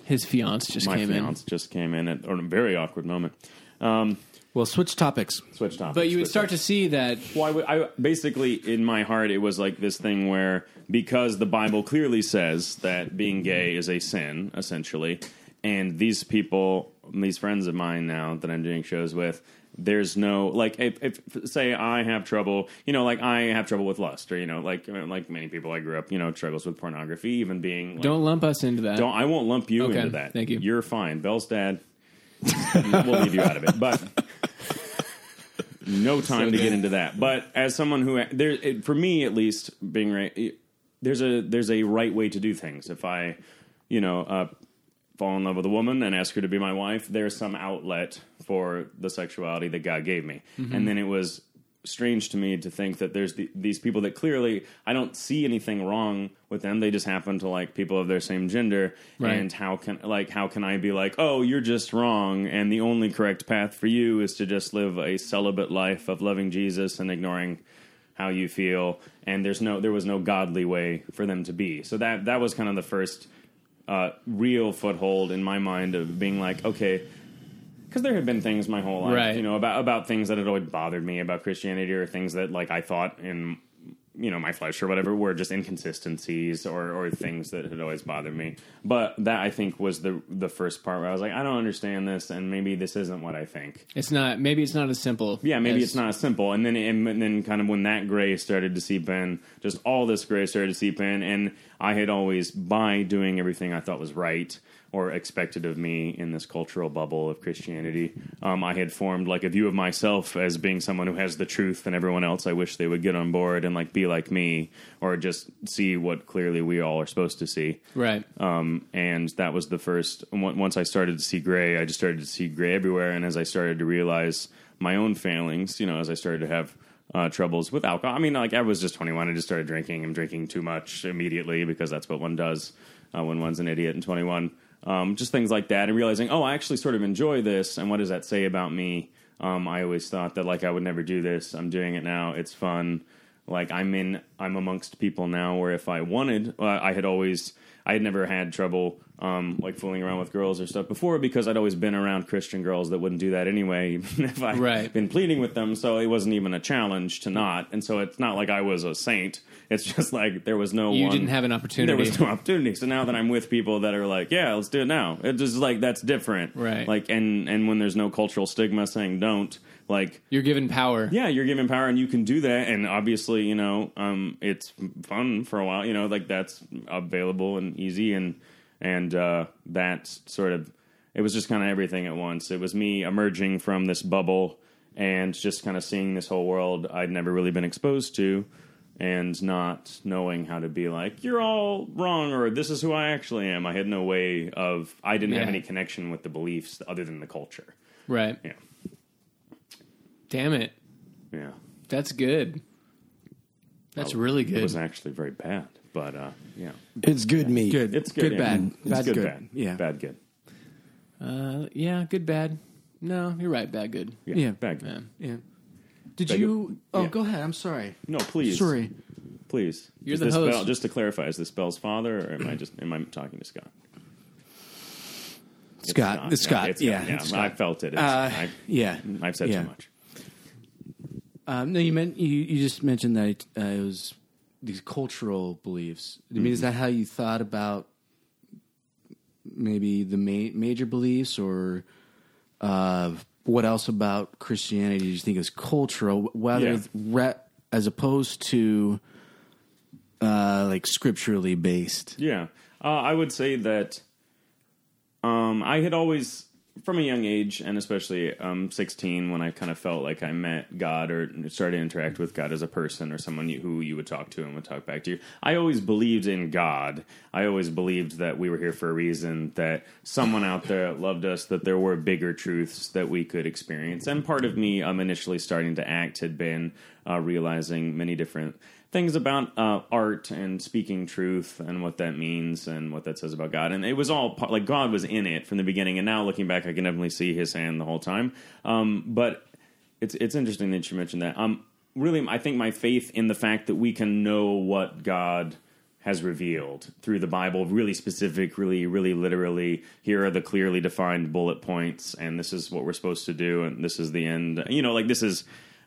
his fiance just My came fiance just came in at a very awkward moment. Um, Well, switch topics. switch topics. but you would start to see that Well, I, I basically, in my heart, it was like this thing where because the Bible clearly says that being gay is a sin, essentially, and these people, these friends of mine now that I'm doing shows with, there's no like if, if say I have trouble, you know, like I have trouble with lust, or you know, like like many people I grew up, you know, struggles with pornography, even being like, don't lump us into that. don't I won't lump you Okay, into that. thank you. You're fine. Belle's dad. we'll leave you out of it, but no time to get into that. But as someone who there, it, for me at least, being right, it- there's a there's a right way to do things. If I, you know, uh, fall in love with a woman and ask her to be my wife, there's some outlet for the sexuality that God gave me. Mm-hmm. And then it was strange to me to think that there's the, these people that clearly I don't see anything wrong with them. They just happen to like people of their same gender. Right. And how can like how can I be like, oh, you're just wrong, and the only correct path for you is to just live a celibate life of loving Jesus and ignoring how you feel and there's no there was no godly way for them to be so that that was kind of the first uh, real foothold in my mind of being like okay because there had been things my whole life Right. you know about about things that had always bothered me about christianity or things that like i thought in you know my flesh or whatever were just inconsistencies or or things that had always bothered me but that i think was the the first part where i was like i don't understand this and maybe this isn't what i think it's not. Maybe it's not as simple. yeah, maybe as- it's not as simple. And then, and, then, kind of when that gray started to seep in, just all this gray started to seep in, and I had always, by doing everything I thought was right or expected of me in this cultural bubble of Christianity, um, I had formed like a view of myself as being someone who has the truth, and everyone else I wish they would get on board and like be like me, or just see what clearly we all are supposed to see. right. Um, and that was the first. on- Once I started to see gray, I just started to see gray everywhere. And as I started to realize my own failings, you know, as I started to have uh, troubles with alcohol, I mean, like I was just 21, I just started drinking and drinking too much immediately because that's what one does uh, when one's an idiot and 21. Um, just things like that, and realizing, oh, I actually sort of enjoy this, and what does that say about me? Um, I always thought that like I would never do this. I'm doing it now. It's fun like i'm in i'm amongst people now where if i wanted i had always i had never had trouble um, like fooling around with girls or stuff before because i'd always been around christian girls that wouldn't do that anyway even if i'd Right. been pleading with them so it wasn't even a challenge to not and so it's not like i was a saint it's just like there was no You one, didn't have an opportunity. there was no opportunity. So now that I'm with people that are like, yeah, let's do it now. It's just like that's different, Right. Like, and and when there's no cultural stigma saying don't, like, You're given power. yeah, you're given power and you can do that. And obviously, you know, um, it's fun for a while. You know, like that's available and easy, and and uh, that's sort of it was just kind of everything at once. It was me emerging from this bubble and just kind of seeing this whole world I'd never really been exposed to. And not knowing how to be like, you're all wrong, or this is who I actually am. I had no way of, I didn't have any connection with the beliefs other than the culture. Right. Yeah. Damn it. Yeah. That's good. That's really good. It was actually very bad, but uh, yeah, It's good meat. Good. it's good. Good, yeah. bad. It's Bad, good, good. bad. Yeah. bad, good. Uh, yeah, good, bad. No, you're right. Bad good. Yeah, Yeah. bad. Yeah. Yeah. Did Beg you? Oh, yeah. go ahead. I'm sorry. No, please, Sorry. please. You're Is the host. Belle, just to clarify, is this Belle's father, or am I just am I talking to Scott? It's Scott. It's Scott. it's yeah. yeah. it's I felt it. It's, Uh, I, yeah. I've said Yeah. too much. Um, no, you meant you, you just mentioned that uh, it was these cultural beliefs. I mean, is Mm-hmm. that how you thought about maybe the ma- major beliefs, or uh, what else about Christianity do you think is cultural, whether Yeah. re- as opposed to uh, like scripturally based? Yeah, uh, I would say that um, I had always, from a young age, and especially um, 16, when I kind of felt like I met God or started to interact with God as a person or someone you, who you would talk to and would talk back to you. I always believed in God. I always believed that we were here for a reason, that someone out there loved us, that there were bigger truths that we could experience. And part of me, um, initially starting to act, had been uh, realizing many different things about uh, art and speaking truth and what that means and what that says about God. And it was all like God was in it from the beginning. And now looking back, I can definitely see His hand the whole time. Um, but it's it's interesting that you mentioned that. Um, really, I think my faith in the fact that we can know what God has revealed through the Bible, really specific, really, really literally. Here are the clearly defined bullet points, and this is what we're supposed to do, and this is the end. You know, like this is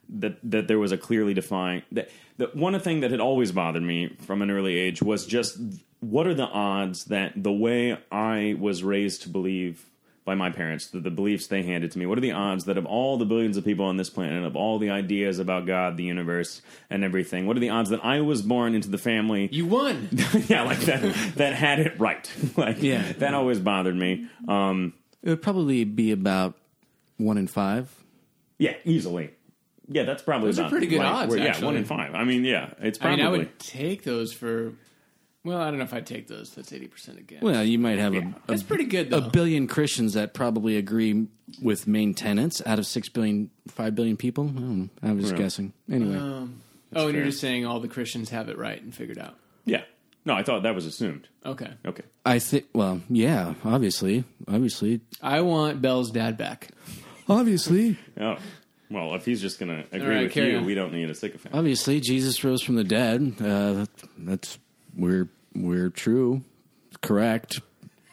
that that there was a clearly defined that, that one thing that had always bothered me from an early age was just what are the odds that the way I was raised to believe by my parents, the, the beliefs they handed to me, what are the odds that of all the billions of people on this planet, of all the ideas about God, the universe, and everything, what are the odds that I was born into the family You won. yeah, like that that had it right. like Yeah. that always bothered me. Um, It would probably be about one in five. yeah, easily. Yeah, that's probably Those are pretty good right, odds, where- yeah, actually. one in five. I mean, yeah, it's I probably. mean, I would take those for. Well, I don't know if I'd take those. That's eighty percent again. Well, you might have Yeah. a, a That's pretty good Though. a billion Christians that probably agree with main tenets out of six billion, five billion people. I don't know. I was Yeah. guessing. Anyway, um, oh, and you're just saying all the Christians have it right and figured out. yeah. No, I thought that was assumed. Okay. Okay. I think. Well, yeah, obviously, obviously, I want Belle's dad back. obviously, Oh, well, if he's just going to agree right, with you, on. we don't need a sycophant. obviously, Jesus rose from the dead. Uh, that's we're we're true, correct.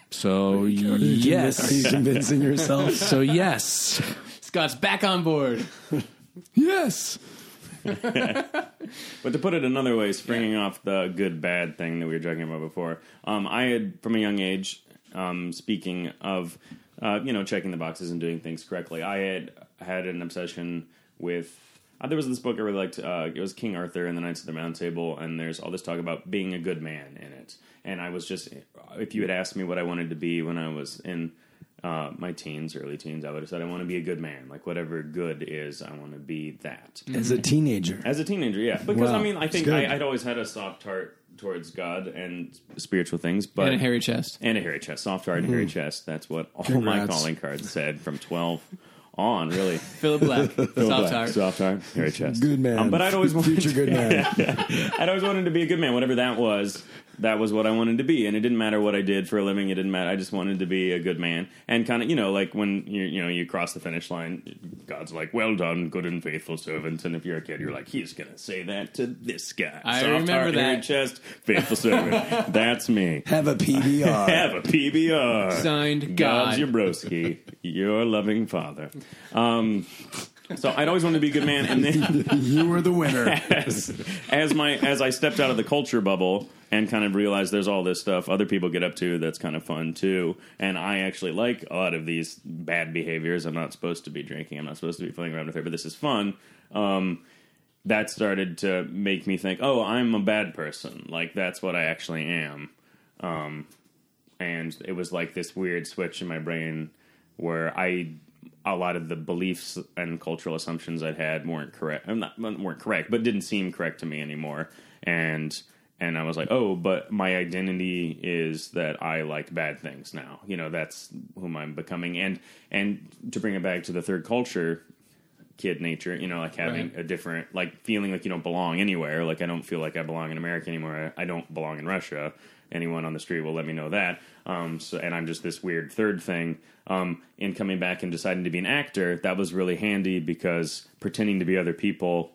So yes, Are you convincing yourself? so yes, Scott's back on board. yes. But to put it another way, springing off the good bad thing that we were talking about before, um, I had from a young age, um, speaking of, uh, you know, checking the boxes and doing things correctly, I had had an obsession with. Uh, there was this book I really liked. Uh, it was King Arthur and the Knights of the Round Table, and there's all this talk about being a good man in it. And I was just, if you had asked me what I wanted to be when I was in uh, my teens, early teens, I would have said I want to be a good man. Like whatever good is, I want to be that. As a teenager. As a teenager, yeah. Because Wow. I mean, I think I, I'd always had a soft heart towards God and spiritual things, but and a hairy chest. and a hairy chest, soft heart and hairy chest. That's what all my calling cards said from twelve on. Really, Philip Black. Soft Black, heart. soft heart, hairy chest, Good man. Um, but I'd always wanted Future good man. I'd always wanted to be a good man, whatever that was. That was what I wanted to be, and it didn't matter what I did for a living. It didn't matter. I just wanted to be a good man, and kind of, you know, like when you, you know, you cross the finish line, God's like, "Well done, good and faithful servant." And if you're a kid, you're like, "He's gonna say that to this guy." I Soft remember heart, that. chest, faithful servant. That's me. Have a PBR. Have a PBR. Signed God's God. your broski, your loving father. Um, so I'd always wanted to be a good man, and then you were the winner. as, as my as I stepped out of the culture bubble and kind of realize there's all this stuff other people get up to that's kind of fun too, and I actually like a lot of these bad behaviors. I'm not supposed to be drinking. I'm not supposed to be playing around with her, but this is fun. Um, that started to make me think, oh, I'm a bad person. Like that's what I actually am. Um, and it was like this weird switch in my brain where I a lot of the beliefs and cultural assumptions I'd had weren't correct. I'm not weren't correct, but didn't seem correct to me anymore. And and I was like, oh, but my identity is that I like bad things now. You know, that's whom I'm becoming. And and to bring it back to the third culture, kid nature, you know, like having Right. a different, like feeling like you don't belong anywhere. Like I don't feel like I belong in America anymore. I, I don't belong in Russia. anyone on the street will let me know that. Um, so, and I'm just this weird third thing. Um, in coming back and deciding to be an actor, that was really handy because pretending to be other people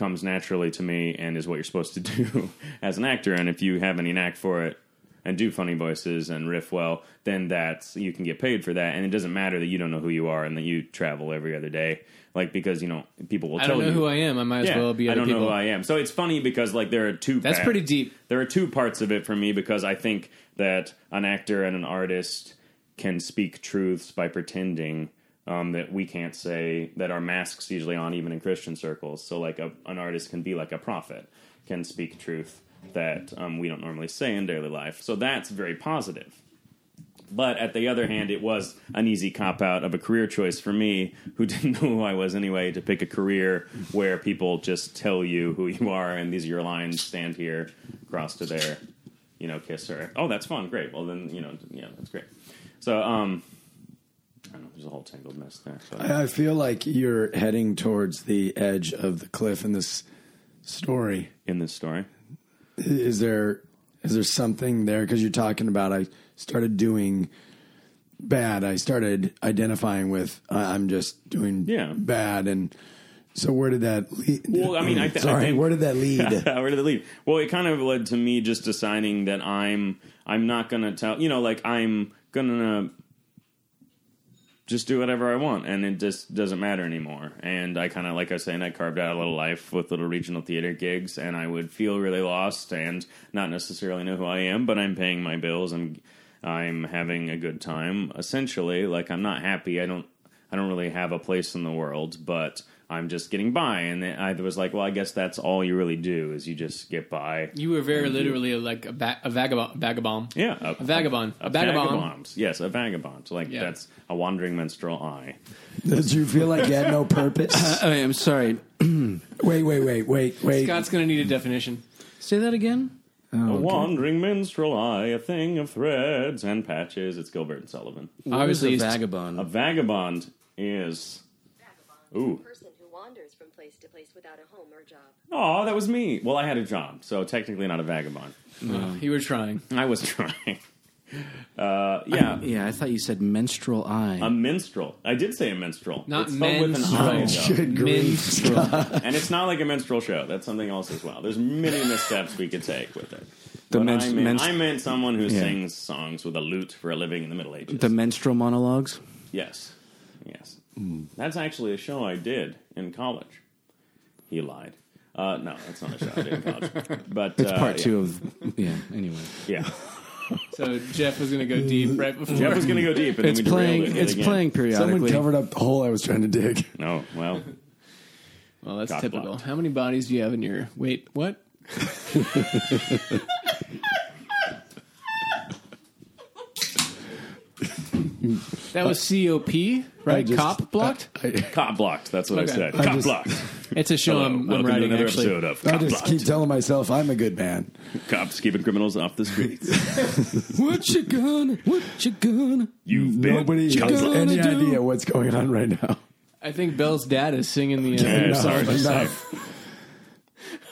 comes naturally to me and is what you're supposed to do as an actor. And if you have any knack for it and do funny voices and riff well, then that's you can get paid for that. And it doesn't matter that you don't know who you are and that you travel every other day, like because you know people will I tell don't know you who I am. I might as yeah, well be I don't people. know who I am. So it's funny because like there are two. That's pa- pretty deep. There are two parts of it for me because I think that an actor and an artist can speak truths by pretending um, that we can't say that our masks usually on even in Christian circles. So like a, an artist can be like a prophet, can speak truth that um, we don't normally say in daily life. So that's very positive. But at the other hand, it was an easy cop out of a career choice for me, who didn't know who I was anyway, to pick a career where people just tell you who you are and these are your lines. Stand here, cross to there, you know, kiss her. Oh, that's fun. Great. Well, then you know, yeah, that's great. So, um, I know. There's a whole tangled mess there. So, I I feel like you're heading towards the edge of the cliff in this story. in this story, Is there is there something there? Because you're talking about I started doing bad. I started identifying with uh, I'm just doing Yeah. bad, and so where did that lead? Well, I mean, I th- I sorry, think- where did that lead? Where did it lead? Well, it kind of led to me just deciding that I'm I'm not gonna tell you know like I'm gonna just do whatever I want, and it just doesn't matter anymore. And I kind of like I was saying, I carved out a little life with little regional theater gigs, and I would feel really lost and not necessarily know who I am, but I'm paying my bills. I'm I'm having a good time. Essentially, like I'm not happy. I don't I don't really have a place in the world, but I'm just getting by. And I was like, well, I guess that's all you really do is you just get by. You were very literally like a, ba- a vagabond. Vagabond. Yeah, a, A vagabond. A vagabond. vagabond. Yes, a vagabond. Like Yeah. that's a wandering minstrel I. Did you feel like you had no purpose? I am sorry. wait, wait, wait, wait, wait. Scott's going to need a definition. Say that again. Oh, a wandering minstrel I, a thing of threads and patches. It's Gilbert and Sullivan. Obviously, a vagabond. A vagabond is. Ooh. Place without a home or job. Oh, that was me. Well, I had a job, so technically not a vagabond. You were trying. I was trying. Uh, yeah, Yeah, I thought you said menstrual eye. a minstrel. I did say a minstrel. Not it's spelled with an menstrual. I, though. Good grief. Minstrel. and it's not like a minstrel show. That's something else as well. There's many missteps we could take with it. The But menst- I, meant, menst- I meant someone who Yeah. sings songs with a lute for a living in the Middle Ages. the menstrual monologues. yes, yes. That's actually a show I did in college. He lied. Uh, no, that's not a shot I did in college. But It's uh, part yeah. two of. Yeah. Anyway, Yeah, So Jeff was going to go deep right before. Jeff was going to go deep, and it's then we playing. derailed it It's again. playing Someone periodically. covered up the hole I was trying to dig. No, well, Well, that's typical. blocked. How many bodies do you have in your? Wait, what? that was COP, right? just- Cop blocked. cop blocked. That's what Okay. I said. I cop just- blocked. It's a show Hello, I'm, I'm welcome to writing. another Actually, episode of I Cop just Blocked. keep telling myself I'm a good man. Cops keeping criminals off the streets. What you gonna? What you gonna? You've been Nobody cop has blocked. any do? idea what's going on right now. I think Belle's dad is singing the. Uh, Yeah, Enough, sorry, sorry. enough,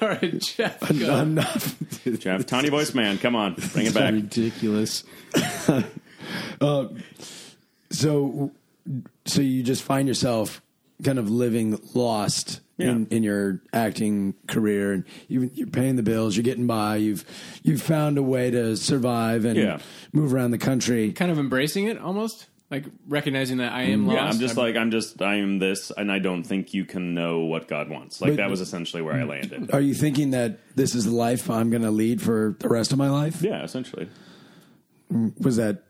All right, Jeff. Go. enough. Jeff, tiny voice man, come on, bring it back. Ridiculous. So, so you just find yourself kind of living lost in, Yeah. in your acting career, and you, you're paying the bills, you're getting by, you've you've found a way to survive and Yeah. move around the country. Kind of embracing it, almost like recognizing that I am lost. Yeah, I'm just like I'm just I am this, and I don't think you can know what God wants. Like But- that was essentially where I landed. Are you thinking that this is the life I'm going to lead for the rest of my life? Yeah, essentially. Was that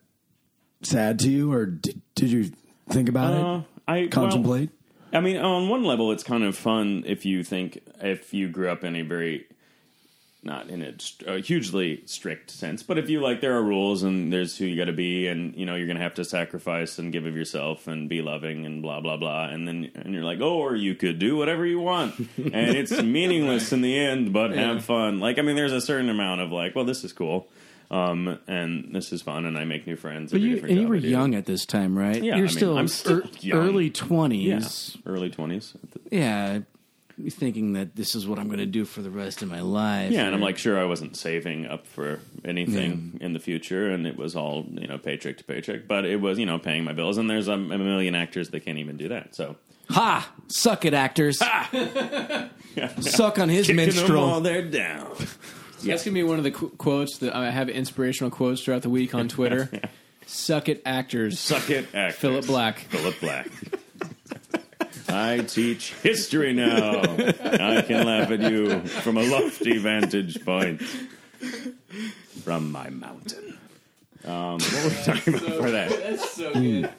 sad to you, or did, did you think about Uh, it? I Contemplate. I mean, on one level, it's kind of fun if you think if you grew up in a very not in a, a hugely strict sense, but if you like, there are rules and there's who you got to be, and you know you're going to have to sacrifice and give of yourself and be loving and blah blah blah, and then and you're like, oh, or you could do whatever you want, and it's meaningless in the end, but have fun. Like, I mean, there's a certain amount of like, well, this is cool. Um, and this is fun, and I make new friends. But you you were young at this time, right? Yeah, You're mean, still, I'm still young. early yeah, twenties. early twenties. Yeah. thinking that this is what I'm going to do for the rest of my life. Yeah, and I'm like, sure, I wasn't saving up for anything in the future, and it was all you know, paycheck to paycheck. But it was you know, paying my bills, and there's um, a million actors that can't even do that. So ha, suck it, actors. Ha! Suck on his kicking them minstrel. while they're down. That's gonna be one of the qu- quotes that I have inspirational quotes throughout the week on Twitter. Suck it, actors. Suck it, actors. Philip Black. Philip Black. I teach history now. I can laugh at you from a lofty vantage point from my mountain. Um, what were we talking about for that? That's so good.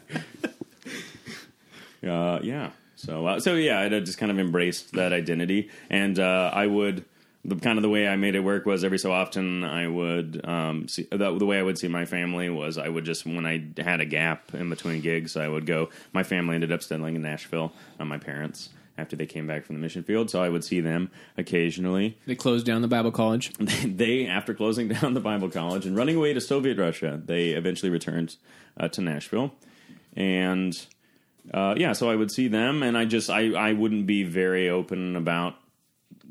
Uh, yeah. So uh, so yeah, I just kind of embraced that identity, and uh, I would the kind of the way I made it work was every so often I would um, see the, the way I would see my family was I would just when I had a gap in between gigs I would go. My family ended up settling in Nashville. Uh, my parents after they came back from the mission field, so I would see them occasionally. They closed down the Bible college. they, after closing down the Bible college and running away to Soviet Russia, they eventually returned uh, to Nashville, and uh, yeah, so I would see them, and I just I I wouldn't be very open about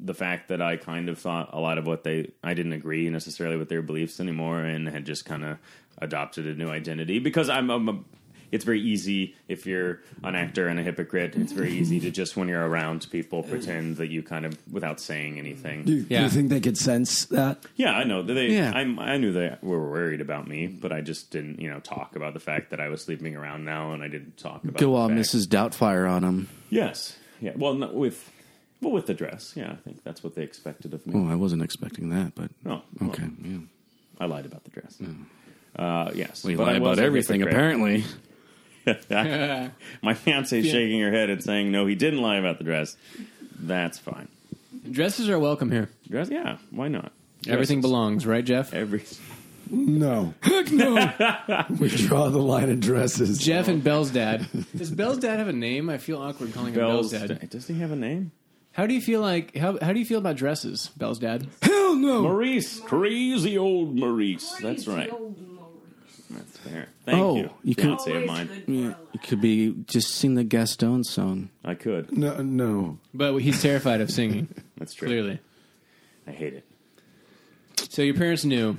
the fact that I kind of thought a lot of what they I didn't agree necessarily with their beliefs anymore, and had just kind of adopted a new identity because I'm. I'm a, it's very easy if you're an actor and a hypocrite. It's very easy to just when you're around people pretend that you kind of without saying anything. Do you, do you think they could sense that? Yeah, I know. They, Yeah. I'm, I knew they were worried about me, but I just didn't, you know, talk about the fact that I was sleeping around now, and I didn't talk about. Go the all Mrs. Doubtfire on him. Yes, yeah. Well, not with, well, with the dress. Yeah, I think that's what they expected of me. Oh, I wasn't expecting that, but No, well, okay. Yeah. I lied about the dress. Uh, yes, We but lie I was about everything, apparently. My fiance shaking her head and saying, "No, he didn't lie about the dress." That's fine. Dresses are welcome here. Dress, yeah. Why not? Everything belongs, right, Jeff? Every No. Heck no. we draw the line of dresses. Jeff and Belle's dad. Does Belle's dad have a name? I feel awkward calling him Belle's. Belle's dad. Does he have a name? How do you feel like how how do you feel about dresses, Belle's dad? Hell no. Maurice, crazy old Maurice. That's right. That's fair. Thank Oh, you. you could- Fiance of mine. Yeah, it could be just sing the Gaston song. I could. No, no. But he's terrified of singing. That's true. Clearly. I hate it. So your parents knew.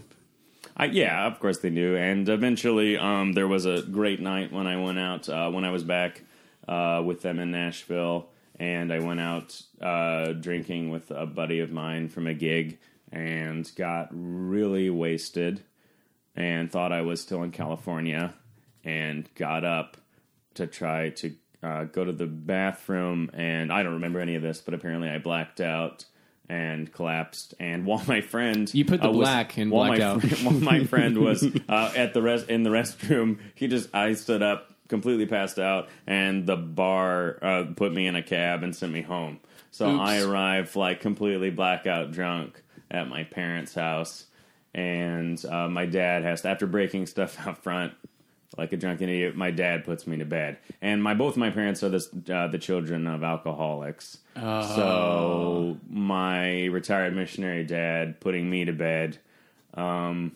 I, yeah, of course they knew. And eventually, um, there was a great night when I went out uh, when I was back uh, with them in Nashville, and I went out uh, drinking with a buddy of mine from a gig, and got really wasted, and thought I was still in California, and got up to try to uh, go to the bathroom, and I don't remember any of this, but apparently I blacked out. And collapsed, and while my friend You put the uh, was- black in while blacked my out. while my friend was uh, at the rest in the restroom, he just I stood up, completely passed out, and the bar uh, put me in a cab and sent me home. So Oops. I arrived like completely blackout drunk at my parents' house, and uh, my dad has to, after breaking stuff out front. Like a drunken idiot, my dad puts me to bed, and my both my parents are the uh, the children of alcoholics. So my retired missionary dad putting me to bed um,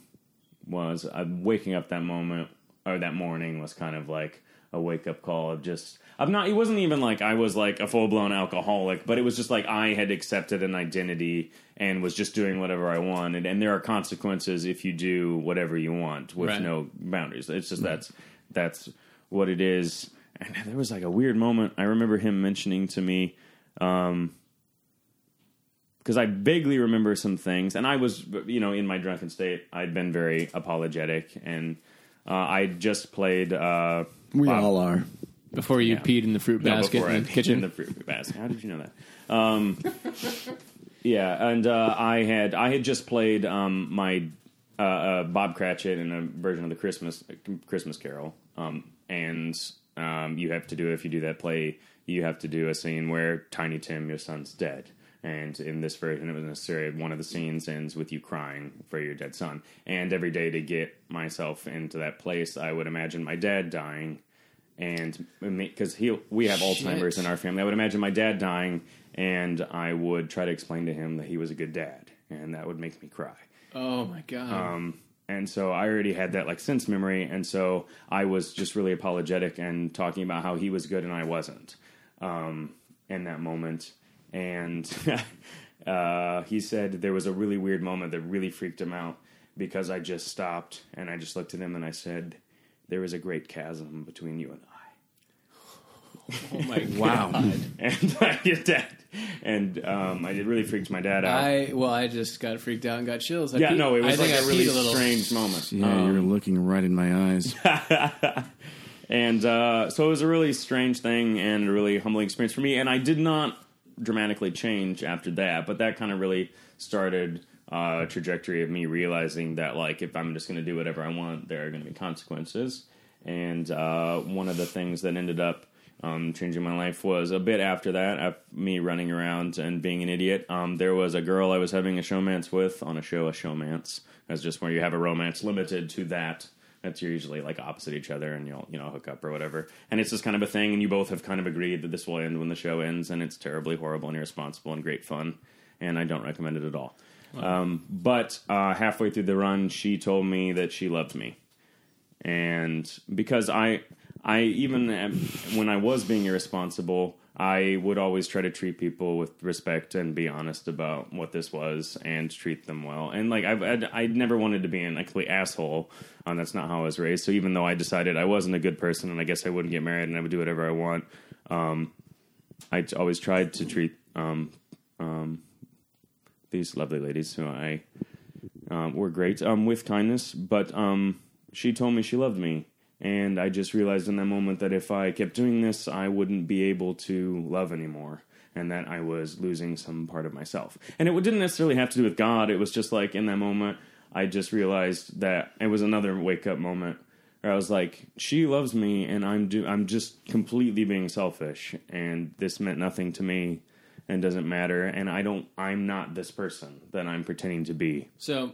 was uh, waking up that moment or that morning was kind of like a wake up call of just I'm not. It wasn't even like I was like a full blown alcoholic, but it was just like I had accepted an identity and was just doing whatever I wanted. And there are consequences if you do whatever you want with Right. no boundaries. It's just that's that's what it is. And there was like a weird moment. I remember him mentioning to me um, because I vaguely remember some things, and I was, you know, in my drunken state, I'd been very apologetic, and uh, I just played. Uh, We Bob- all are. Before you Yeah. peed in the fruit no, basket before I in the peed kitchen. in the fruit basket. How did you know that? Um, yeah, and uh, I had I had just played um, my uh, uh, Bob Cratchit in a version of the Christmas Christmas Carol, um, and um, you have to do if you do that play, you have to do a scene where Tiny Tim, your son's dead. And in this version, it was necessary. One of the scenes ends with you crying for your dead son. And every day to get myself into that place, I would imagine my dad dying, and because he we have Alzheimer's in our family, I would imagine my dad dying, and I would try to explain to him that he was a good dad, and that would make me cry. oh my god. Um, and so I already had that like sense memory, and so I was just really apologetic and talking about how he was good and I wasn't um, in that moment. And uh, he said there was a really weird moment that really freaked him out because I just stopped and I just looked at him and I said, "There is a great chasm between you and I." Oh my Wow. and I did that, and um, I it really freaked my dad out. I well, I just got freaked out and got chills. I yeah, peed- no, it was I like a really a strange moment. Yeah, you're looking right in my eyes. And uh, so it was a really strange thing and a really humbling experience for me. And I did not dramatically change after that, but that kind of really started uh, a trajectory of me realizing that, like, if I'm just going to do whatever I want, there are going to be consequences. And uh, one of the things that ended up um, changing my life was a bit after that, af me running around and being an idiot. Um, there was a girl I was having a showmance with on a show, a showmance. That's just where you have a romance limited to that. That's you're usually like opposite each other, and you'll you know hook up or whatever. And it's just kind of a thing, and you both have kind of agreed that this will end when the show ends, and it's terribly horrible and irresponsible and great fun, and I don't recommend it at all. Um, but uh, halfway through the run, she told me that she loved me, and because I I even am, when I was being irresponsible, I would always try to treat people with respect and be honest about what this was and treat them well. And like I've, I'd, I never wanted to be an complete asshole. Um, that's not how I was raised. So even though I decided I wasn't a good person and I guess I wouldn't get married and I would do whatever I want, um, I always tried to treat um, um, these lovely ladies who I um, were great um, with kindness. But she told me she loved me, and I just realized in that moment that if I kept doing this, I wouldn't be able to love anymore, and that I was losing some part of myself. And it didn't necessarily have to do with God. It was just like in that moment, I just realized that it was another wake up moment. Where I was like, she loves me, and I'm do I'm just completely being selfish, and this meant nothing to me, and doesn't matter, and I don't I'm not this person that I'm pretending to be. So,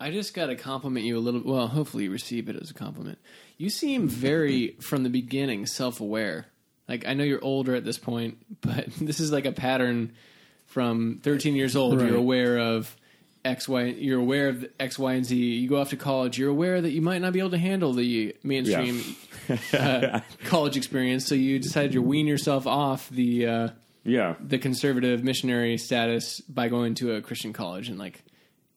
I just got to compliment you a little. Well, hopefully you receive it as a compliment. You seem very, from the beginning, self-aware. Like I know you're older at this point, but this is like a pattern from 13 years old. Right. You're aware of X, Y. You're aware of X, Y, and Z. You go off to college. You're aware that you might not be able to handle the mainstream uh, college experience. So you decided to wean yourself off the uh, Yeah, the conservative missionary status by going to a Christian college and like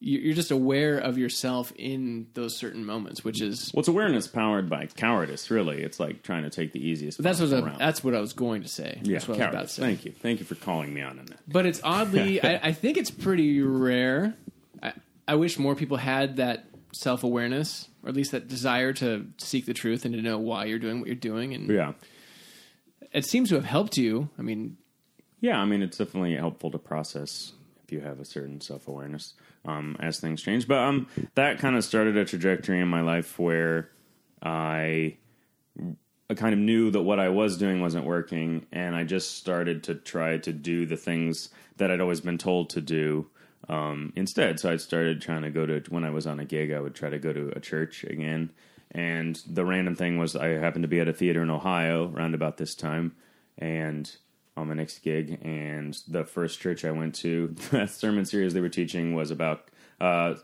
you're just aware of yourself in those certain moments, which is Well, it's awareness powered by cowardice. Really, it's like trying to take the easiest. that's what I, that's what I was going to say. yeah, that's what I was about to cowardice. say. Thank you, thank you for calling me on that. But it's oddly, I, I think it's pretty rare. I, I wish more people had that self awareness, or at least that desire to seek the truth and to know why you're doing what you're doing. And Yeah, it seems to have helped you. I mean, yeah. I mean, it's definitely helpful to process if you have a certain self awareness um, as things change. But um, that kind of started a trajectory in my life where I. I kind of knew that what I was doing wasn't working, and I just started to try to do the things that I'd always been told to do um, instead. So I started trying to go to when I was on a gig, I would try to go to a church again. And the random thing was, I happened to be at a theater in Ohio around about this time, and on my next gig. And the first church I went to, the sermon series they were teaching was about uh,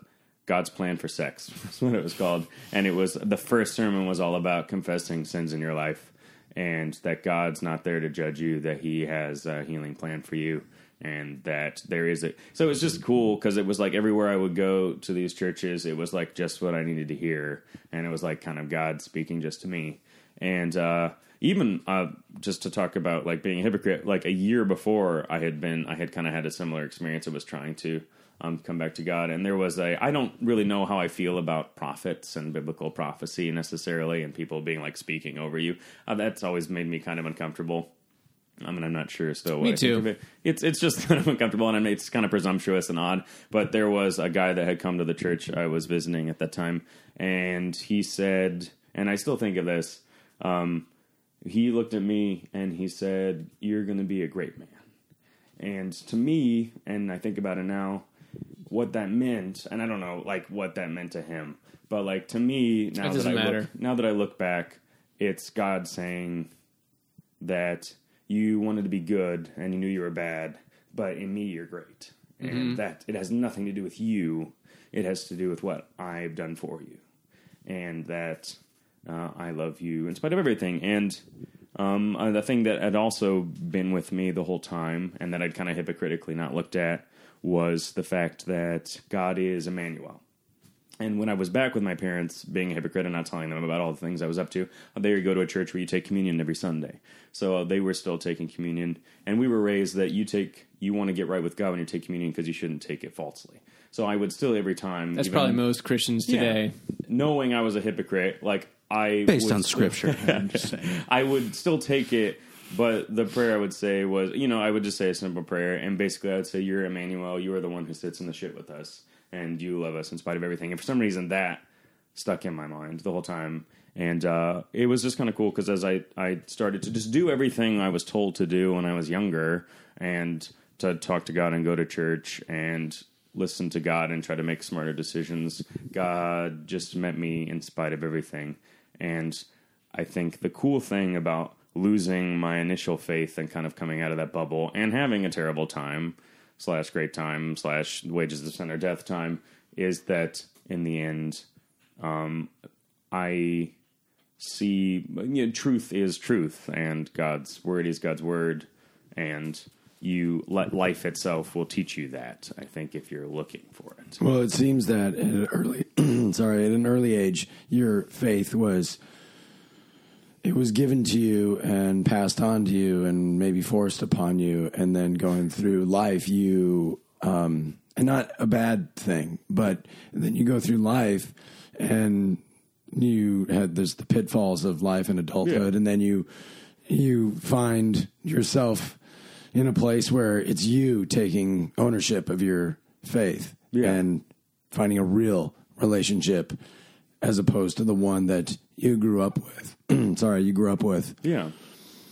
God's plan for sex. That's what it was called. And it was the first sermon was all about confessing sins in your life, and that God's not there to judge you, that He has a healing plan for you and that there is a so it was just cool because it was like everywhere i would go to these churches it was like just what i needed to hear and it was like kind of god speaking just to me and uh even uh just to talk about like being a hypocrite like a year before i had been i had kind of had a similar experience i was trying to um, come back to god and there was a i don't really know how i feel about prophets and biblical prophecy necessarily and people being like speaking over you uh, that's always made me kind of uncomfortable I mean, I'm not sure still. What Me I think too. of it. It's it's just kind of uncomfortable, and I mean, it's kind of presumptuous and odd. But there was a guy that had come to the church I was visiting at that time, and he said, and I still think of this. Um, he looked at me and he said, "You're going to be a great man." And to me, and I think about it now, what that meant, and I don't know, like what that meant to him, but like to me, now that I matter. look, now that I look back, it's God saying that you wanted to be good and you knew you were bad, but in me you're great. And mm-hmm. that it has nothing to do with you. It has to do with what I've done for you. And that uh, I love you in spite of everything. And Um, uh, the thing that had also been with me the whole time, and that I'd kind of hypocritically not looked at, was the fact that God is Emmanuel. And when I was back with my parents, being a hypocrite and not telling them about all the things I was up to, they would go to a church where you take communion every Sunday. So uh, they were still taking communion, and we were raised that you take you want to get right with God when you take communion because you shouldn't take it falsely. So I would still every time. That's even- probably most Christians yeah, today. knowing I was a hypocrite, like I Based would on scripture. I'm just saying. I would still take it, but the prayer I would say was, you know, I would just say a simple prayer, and basically I would say, "You're Emmanuel. You are the one who sits in the shit with us, and you love us in spite of everything." And for some reason, that stuck in my mind the whole time, and uh, it was just kind of cool because as I I started to just do everything I was told to do when I was younger, and to talk to God and go to church and listen to God and try to make smarter decisions, God just met me in spite of everything. And I think the cool thing about losing my initial faith and kind of coming out of that bubble and having a terrible time slash great time slash wages of sin or death time is that in the end, um, I see you know, truth is truth and God's word is God's word and you let life itself will teach you that I think if you're looking for it. Well, it seems that at an early, sorry, at an early age, your faith was it was given to you and passed on to you and maybe forced upon you, and then going through life, you um, and not a bad thing, but then you go through life and you had there's the pitfalls of life and adulthood, Yeah. and then you you find yourself in a place where it's you taking ownership of your faith Yeah. and finding a real relationship as opposed to the one that you grew up with. Sorry, you grew up with. Yeah.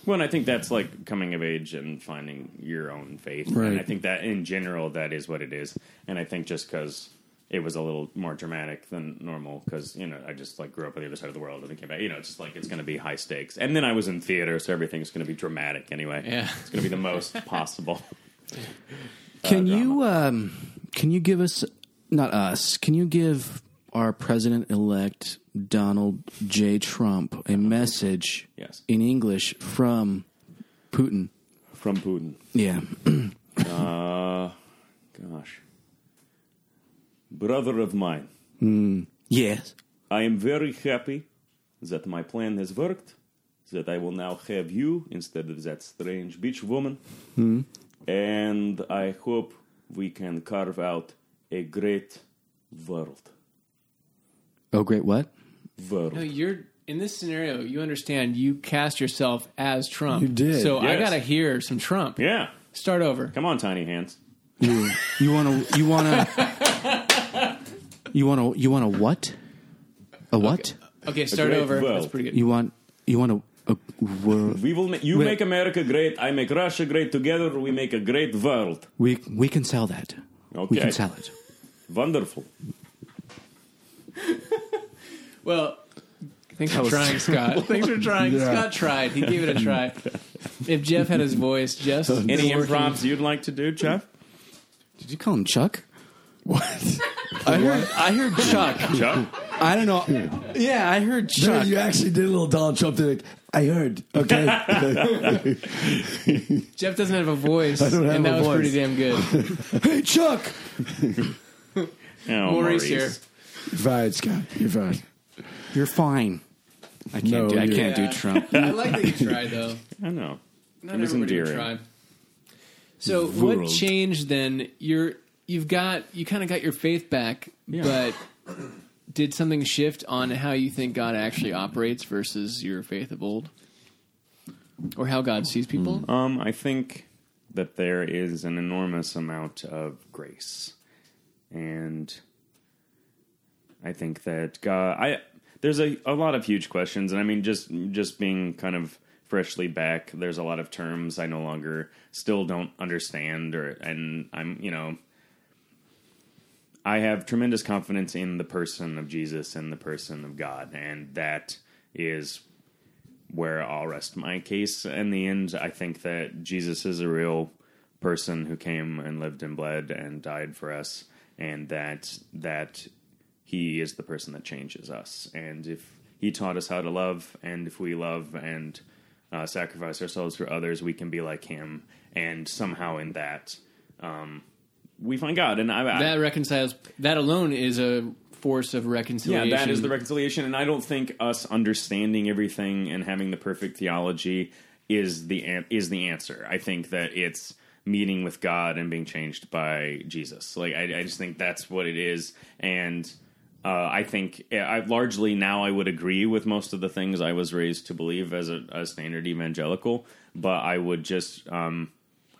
Well, and I think that's like coming of age and finding your own faith. Right. And I think that in general, that is what it is. And I think just because it was a little more dramatic than normal, because, you know, I just like grew up on the other side of the world and then came back, you know, it's just like it's going to be high stakes. And then I was in theater, so everything's going to be dramatic anyway. Yeah. It's going to be the most possible. Can you um, can you give us not us? Can you give our president elect Donald J. Trump a message Yes. in English from Putin? From Putin. Yeah. Uh, gosh. Brother of mine. yes. I am very happy that my plan has worked, that I will now have you instead of that strange beach woman. And I hope we can carve out a great world. Oh, great. What? World. No, you're in this scenario. You understand? You cast yourself as Trump. You did, So I got to hear some Trump. yeah. Start over. Come on, tiny hands. You you want to you want to you want to you want to what? A what? Okay, start over. world. That's pretty good. You want you want a, a world? We will. Ma- you Wait. make America great. I make Russia great. Together, we make a great world. We we can sell that. We can sell it. Wonderful. Well, thanks for trying, Scott. Thanks for trying. Yeah. Scott tried. He gave it a try. If Jeff had his voice, Jeff's Any been working- improvs you'd like to do, Jeff? Did you call him Chuck? What? I heard I heard Chuck. Chuck? I don't know. Yeah, I heard Dude, Chuck. you actually did a little Donald Trump thing. I heard. Okay. Jeff doesn't have a voice, don't have and that a was voice. pretty damn good. hey, Chuck. Oh, Maurice here. You're fine, Scott. You're fine. You're fine. I can't No, do I you're- can't Yeah. do Trump. I like that you tried, though. I know. Not It was everybody would endearing. try. So what World. changed then? You're you've got you kind of got your faith back, but did something shift on how you think God actually operates versus your faith of old, or how God sees people? Um, I think that there is an enormous amount of grace, and I think that God. I there's a, a lot of huge questions, and I mean, just just being kind of freshly back, there's a lot of terms I no longer still don't understand, or and I'm you know. I have tremendous confidence in the person of Jesus and the person of God, and that is where I'll rest my case. In the end, I think that Jesus is a real person who came and lived and bled and died for us, and that that he is the person that changes us. And if he taught us how to love, and if we love and uh, sacrifice ourselves for others, we can be like Him, and somehow in that, um, we find God. And I, I That reconciles. That alone is a force of reconciliation. yeah, that is the reconciliation. And I don't think us understanding everything and having the perfect theology is the is the answer. I think that it's meeting with God and being changed by Jesus. Like I, I just think that's what it is. And uh, I think I largely now I would agree with most of the things I was raised to believe as a, a standard evangelical. But I would just um,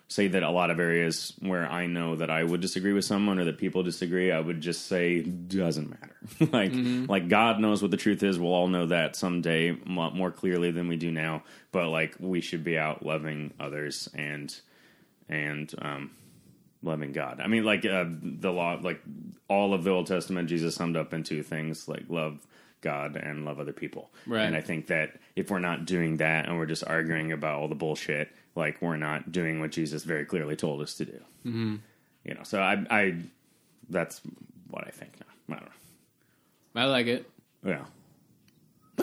say that a lot of areas where I know that I would disagree with someone or that people disagree, I would just say doesn't matter. like like God knows what the truth is. We'll all know that someday more clearly than we do now. But like we should be out loving others and and um, loving God. I mean, like uh, the law, like all of the Old Testament, Jesus summed up in two things: like love God and love other people. Right. And I think that if we're not doing that and we're just arguing about all the bullshit, like we're not doing what Jesus very clearly told us to do. Mm-hmm. You know, so I, I, that's what I think. Now. I don't know. I like it. Yeah.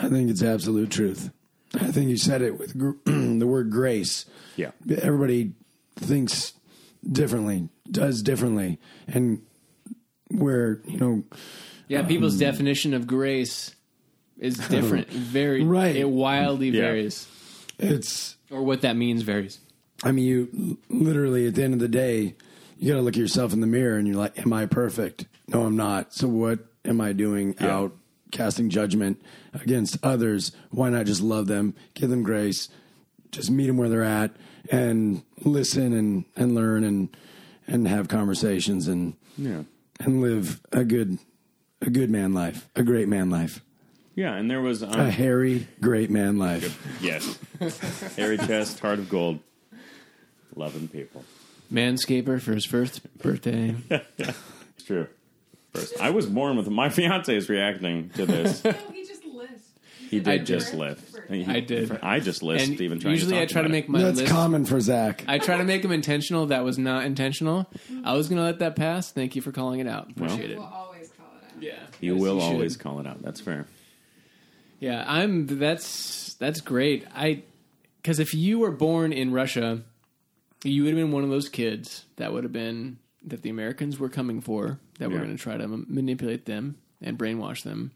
I think it's absolute truth. I think you said it with gr- the word grace. Yeah. Everybody thinks differently, does differently, and where you know Yeah, people's definition of grace is different. Very Right. It wildly Yeah. varies, it's. Or what that means varies. I mean, you literally at the end of the day, you got to look at yourself in the mirror and you're like, "Am I perfect? No, I'm not. So what am I doing Yeah. out casting judgment against others? Why not just love them, give them grace, just meet them where they're at, and listen and and learn and and have conversations and Yeah. and live a good a good man life, a great man life, Yeah. And there was, a um, hairy great man life." yes, hairy chest, heart of gold, loving people. Manscaper for his first birthday. It's true. First, I was born with my fiance is reacting to this. No, he just lists. He did I did. just lift. He- I did. I just list and even trying. usually to I talk try to make it. my That's list. common for Zack. I try to make them intentional. That was not intentional. I was going to let that pass. Thank you for calling it out. Appreciate it. We'll always call it out. Yeah, You Yes, will should. always call it out. That's fair. Yeah, I'm. That's that's great. I because if you were born in Russia, you would have been one of those kids that would have been that the Americans were coming for. That were Yeah. going to try to m- manipulate them and brainwash them.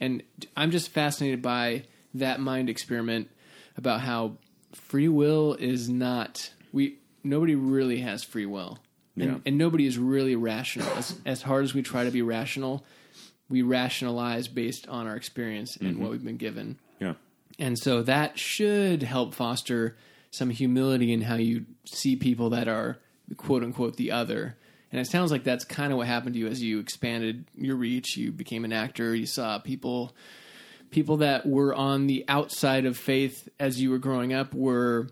And I'm just fascinated by that mind experiment about how free will is not we nobody really has free will. And, and nobody is really rational. As, as hard as we try to be rational, we rationalize based on our experience and mm-hmm. what we've been given. Yeah. And so that should help foster some humility in how you see people that are quote unquote the other. And it sounds like that's kind of what happened to you as you expanded your reach. You became an actor. You saw people people that were on the outside of faith as you were growing up were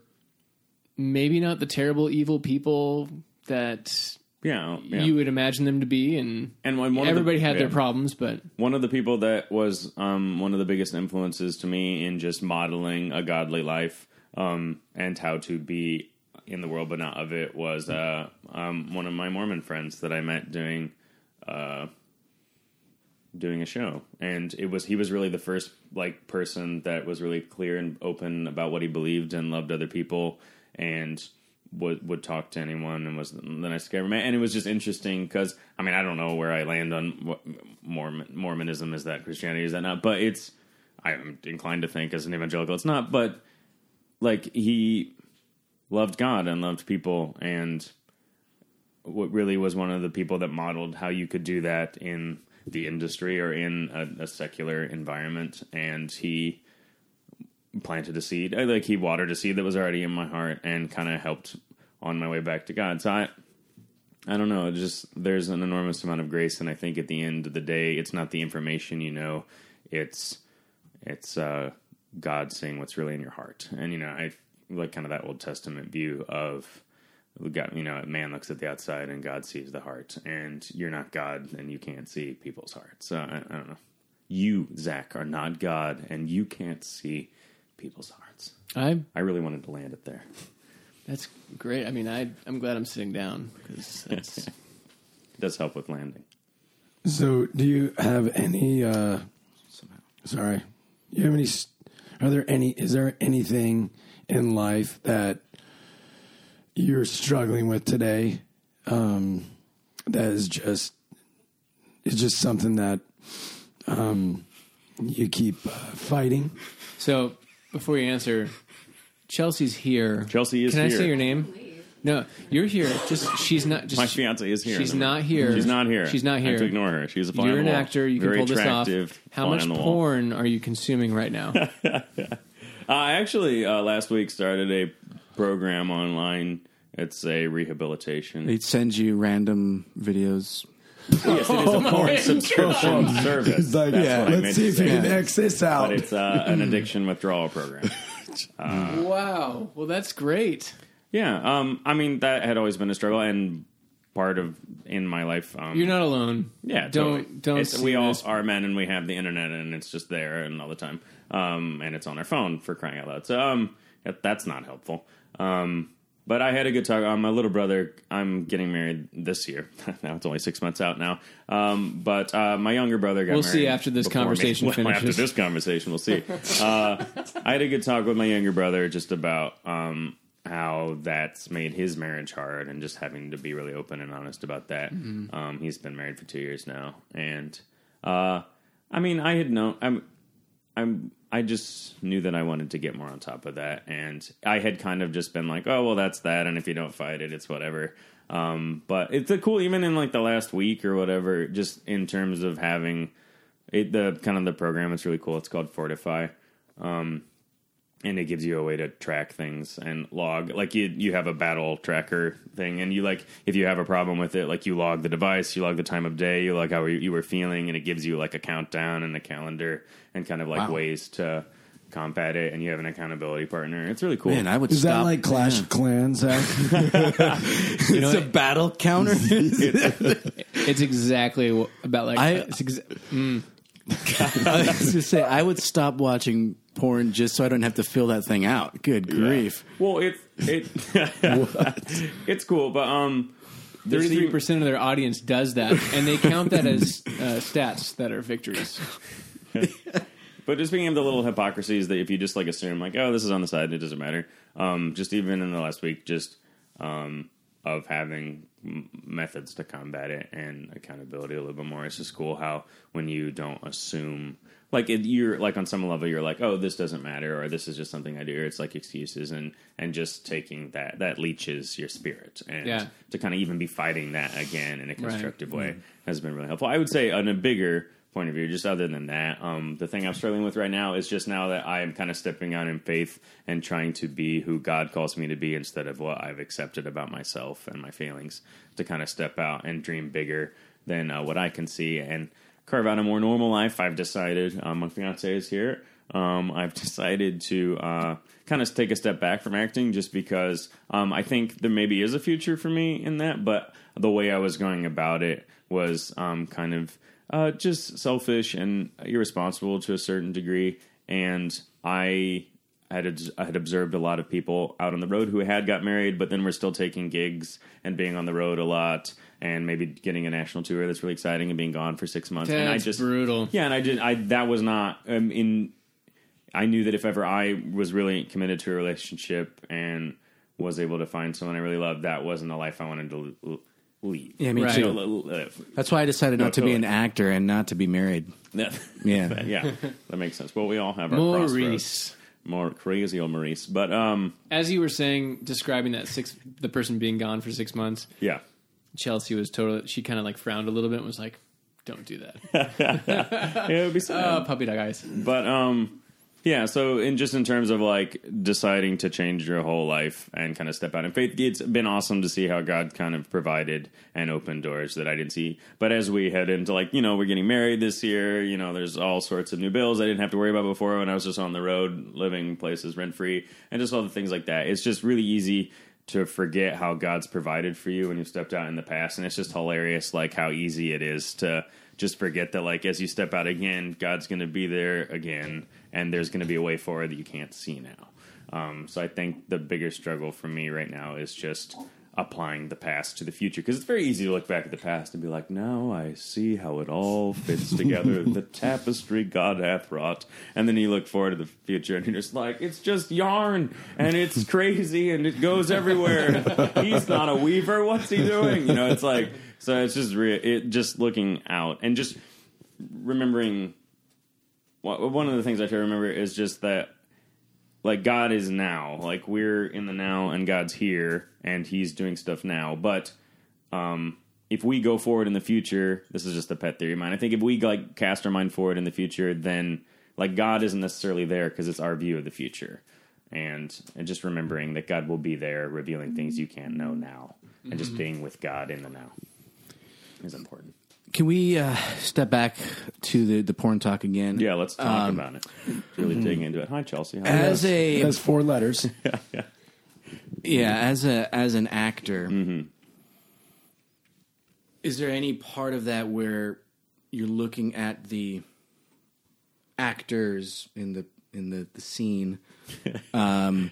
maybe not the terrible evil people that Yeah. yeah. you would imagine them to be and and when one of the- everybody had their problems but One of the people that was um, one of the biggest influences to me in just modeling a godly life um, and how to be in the world but not of it was uh, um, one of my Mormon friends that I met doing uh, doing a show, and it was he was really the first like person that was really clear and open about what he believed and loved other people and would would talk to anyone and was the nicest guy ever met. And it was just interesting because I mean I don't know where I land on what Mormon, Mormonism is that Christianity is that not, but it's I'm inclined to think as an evangelical it's not, but like he loved God and loved people and what really was one of the people that modeled how you could do that in the industry or in a, a secular environment and he planted a seed I- like he watered a seed that was already in my heart and kind of helped on my way back to god so i i don't know just there's an enormous amount of grace and i think at the end of the day it's not the information you know it's it's uh god seeing what's really in your heart and you know i like kind of that old testament view of God, you know, man looks at the outside and God sees the heart, and you're not God, and you can't see people's hearts. So I, I don't know. You, Zack, are not God, and you can't see people's hearts. I I really wanted to land it there. that's great. I mean, I I'm glad I'm sitting down because It does help with landing. So, do you have any? uh Sorry, you have any? are there any? Is there anything in life that you're struggling with today? Um, that is just it's just something that um, you keep uh, fighting. So before you answer, Chelsea's here. Chelsea is here Can I here. say your name? No, you're here. Just she's not. Just My fiance is here. She's in the room. not here. She's not here. She's not I here. have to ignore her. She's a fly You're on an wall. actor. You Very can pull this off. attractive, How fly much on the wall. porn are you consuming right now? I actually uh, last week started a program online. It's a rehabilitation. They send you random videos. Yes, it is a porn subscription service. It's like, That's yeah, what I let's meant see to if you say. can X this But it's uh, an addiction withdrawal program. wow. Well, that's great. Yeah, um, I mean that had always been a struggle and part of in my life. Um, You're not alone. Yeah, Don't totally. don't. It's, see we all this. are men, and we have the internet, and it's just there and all the time, um, and it's on our phone for crying out loud. So um, that- that's not helpful. Um, but I had a good talk. Um, my little brother, I'm getting married this year. now it's only six months out now. Um, but uh, my younger brother got We'll see after this conversation Well, finishes. After this conversation, we'll see. uh, I had a good talk with my younger brother just about um, how that's made his marriage hard and just having to be really open and honest about that. Mm-hmm. Um, he's been married for two years now, and uh, I mean, I had known I'm I'm I just knew that I wanted to get more on top of that, and I had kind of just been like, oh well, that's that, and if you don't fight it, it's whatever. Um, but it's a cool, even in like the last week or whatever, just in terms of having it, the kind of the program. It's really cool. It's called Fortify. Um, and it gives you a way to track things and log like you you have a battle tracker thing and you like if you have a problem with it like you log the device you log the time of day you log how you you were feeling and it gives you like a countdown and a calendar and kind of like Wow. ways to combat it and you have an accountability partner it's really cool Man, I would Is stop. that like Clash of Clans? Zack? it's a battle counter. It's exactly wh- about like. I- it's exa- mm. I was going to say I would stop watching porn just so I don't have to fill that thing out. Good grief! well it's it it's cool but um there's Thirty-three even- percent of their audience does that, and they count that as uh, stats that are victories. But just being able the little hypocrisies that if you just like assume like oh this is on the side and it doesn't matter. Um, just even in the last week, just um, of having m- methods to combat it and accountability a little bit more. It's just cool how when you don't assume like it, you're like on some level you're like oh this doesn't matter or this is just something I do. Or it's like excuses and and just taking that that leeches your spirit and Yeah. to kind of even be fighting that again in a constructive way mm. has been really helpful. I would say on a bigger point of view, just other than that, um, the thing I'm struggling with right now is just now that I am kind of stepping out in faith and trying to be who God calls me to be instead of what I've accepted about myself and my feelings. To kind of step out and dream bigger than uh, what I can see and carve out a more normal life. I've decided. Um, my fiance is here. Um, I've decided to uh, kind of take a step back from acting just because um, I think there maybe is a future for me in that, but the way I was going about it was um, kind of uh, just selfish and irresponsible to a certain degree. And I had I had observed a lot of people out on the road who had got married, but then were still taking gigs and being on the road a lot, and maybe getting a national tour that's really exciting and being gone for six months. and I just brutal. yeah, and I did. I that was not um, in. I knew that if ever I was really committed to a relationship and was able to find someone I really loved, that wasn't the life I wanted to l- leave. Yeah, me Right. too. To live. That's why I decided No, not to be an actor and not to be married. Yeah, Yeah. yeah, that makes sense. Well, we all have our. Maurice, more crazy old Maurice, but um, as you were saying, describing that six, the person being gone for six months, yeah. Chelsea was totally. She kind of like frowned a little bit and was like, "Don't do that." Yeah, it would be sad. Oh, puppy dog eyes. But um yeah, so in just in terms of like deciding to change your whole life and kind of step out in faith, it's been awesome to see how God kind of provided and opened doors that I didn't see. But as we head into like, you know, we're getting married this year, you know, there's all sorts of new bills I didn't have to worry about before when I was just on the road living places rent free and just all the things like that. It's just really easy to forget how God's provided for you when you've stepped out in the past. And it's just hilarious like how easy it is to just forget that like as you step out again, God's gonna be there again and there's gonna be a way forward that you can't see now. Um, so I think the bigger struggle for me right now is just applying the past to the future because it's very easy to look back at the past and be like, now I see how it all fits together, the tapestry God hath wrought. And then you look forward to the future and you're just like, it's just yarn and it's crazy and it goes everywhere. He's not a weaver. What's he doing? You know, it's like, so it's just re- it just looking out and just remembering. One of the things I try to remember is just that like God is now. Like we're in the now and God's here and he's doing stuff now. But um if we go forward in the future, this is just a pet theory of mine. I think if we like cast our mind forward in the future, then like God isn't necessarily there because it's our view of the future. And and just remembering that God will be there revealing things you can't know now. And just being with God in the now is important. Can we uh, step back to the, the porn talk again? Yeah, let's talk about it. Really digging into it. Hi Chelsea. How? As a It has four letters. yeah, as a as an actor, is there any part of that where you're looking at the actors in the in the, the scene? um,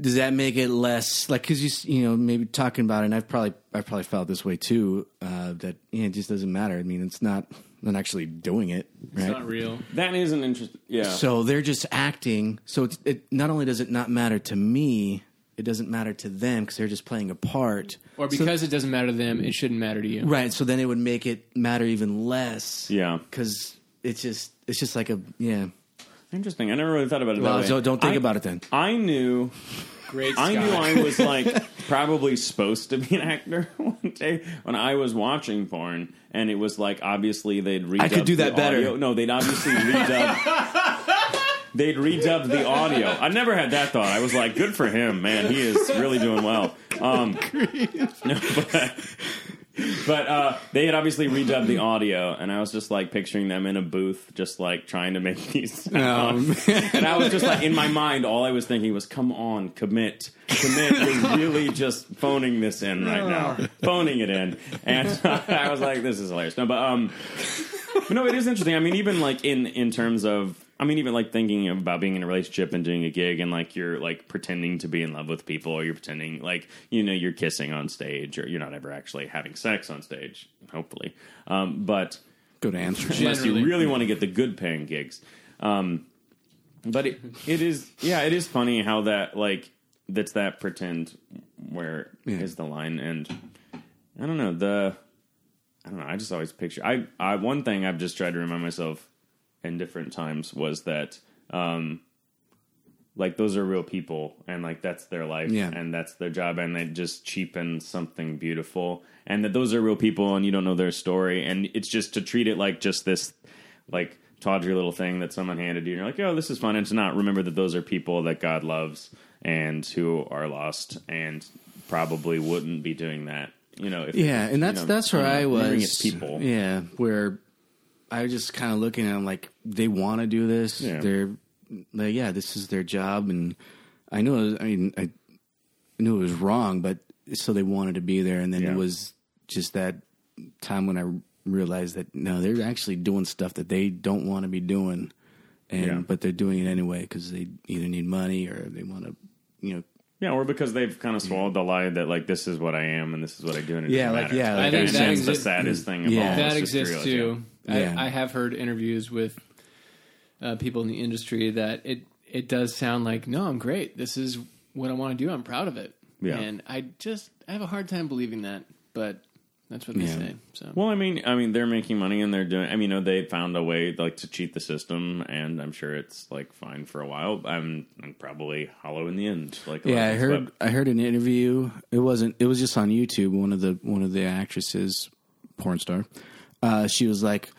does that make it less like because you you know maybe talking about it? And I've probably I've probably felt this way too. Uh, that yeah, it just doesn't matter. I mean, it's not not actually doing it. Right? It's not real. That is an interesting yeah. So they're just acting. So it's, it not only does it not matter to me, it doesn't matter to them because they're just playing a part. Or because it doesn't matter to them, it shouldn't matter to you. Right. So then it would make it matter even less. Yeah. Because it's just it's just like a yeah. Interesting. I never really thought about it Well, that way. don't think I- about it then. I knew Great. I knew I was like probably supposed to be an actor one day when I was watching porn, and it was like obviously they'd redub I could do that better. audio. No, they'd obviously redub. they'd redub the audio. I never had that thought. I was like, good for him, man. He is really doing well. Um, no, but but uh, they had obviously redubbed the audio, and I was just like picturing them in a booth, just like trying to make these sounds. and I was just like, in my mind, all I was thinking was, "Come on, commit, commit! You're really just phoning this in right now, phoning it in." And I was like, "This is hilarious." No, but um, but no, it is interesting. I mean, even like in in terms of, I mean, even like thinking about being in a relationship and doing a gig, and like you're like pretending to be in love with people, or you're pretending like you know you're kissing on stage, or you're not ever actually having sex on stage, hopefully. Um, but Go to Amsterdam. unless you really want to get the good paying gigs. Um, but it, it is, yeah, it is funny how that like that's that pretend where is Yeah. the line, and I don't know the, I don't know. I just always picture. I, I one thing I've just tried to remind myself in different times was that. Um, like those are real people and like that's their life Yeah. and that's their job and they just cheapen something beautiful and that those are real people and you don't know their story and it's just to treat it like just this like tawdry little thing that someone handed you and you're like oh this is fun and to not remember that those are people that god loves and who are lost and probably wouldn't be doing that you know if, Yeah, and that's you know, that's where I was. people Yeah, where I was just kind of looking at them like they want to do this. Yeah. They're like, yeah, this is their job, and I know. it was- I mean, I knew it was wrong, but so they wanted to be there, and then Yeah. it was just that time when I realized that no, they're actually doing stuff that they don't want to be doing, and Yeah. but they're doing it anyway because they either need money or they want to, you know. yeah or because they've kind of swallowed the lie that like this is what i am and this is what i do and it Yeah, doesn't like, matter. yeah, I think That that is the saddest thing of Yeah. all. that is exists realize, too. Yeah. I, I have heard interviews with uh, people in the industry that it it does sound like no, I'm great. This is what I want to do. I'm proud of it. Yeah. and I just I have a hard time believing that, but that's what they Yeah. say. So Well, I mean, I mean, they're making money and they're doing. I mean, you know, they found a way like to cheat the system, and I'm sure it's like fine for a while. I'm, I'm probably hollow in the end. Like, Yeah, I heard. I heard an interview. It wasn't. It was just on YouTube. One of the one of the actresses, porn star. Uh, she was like,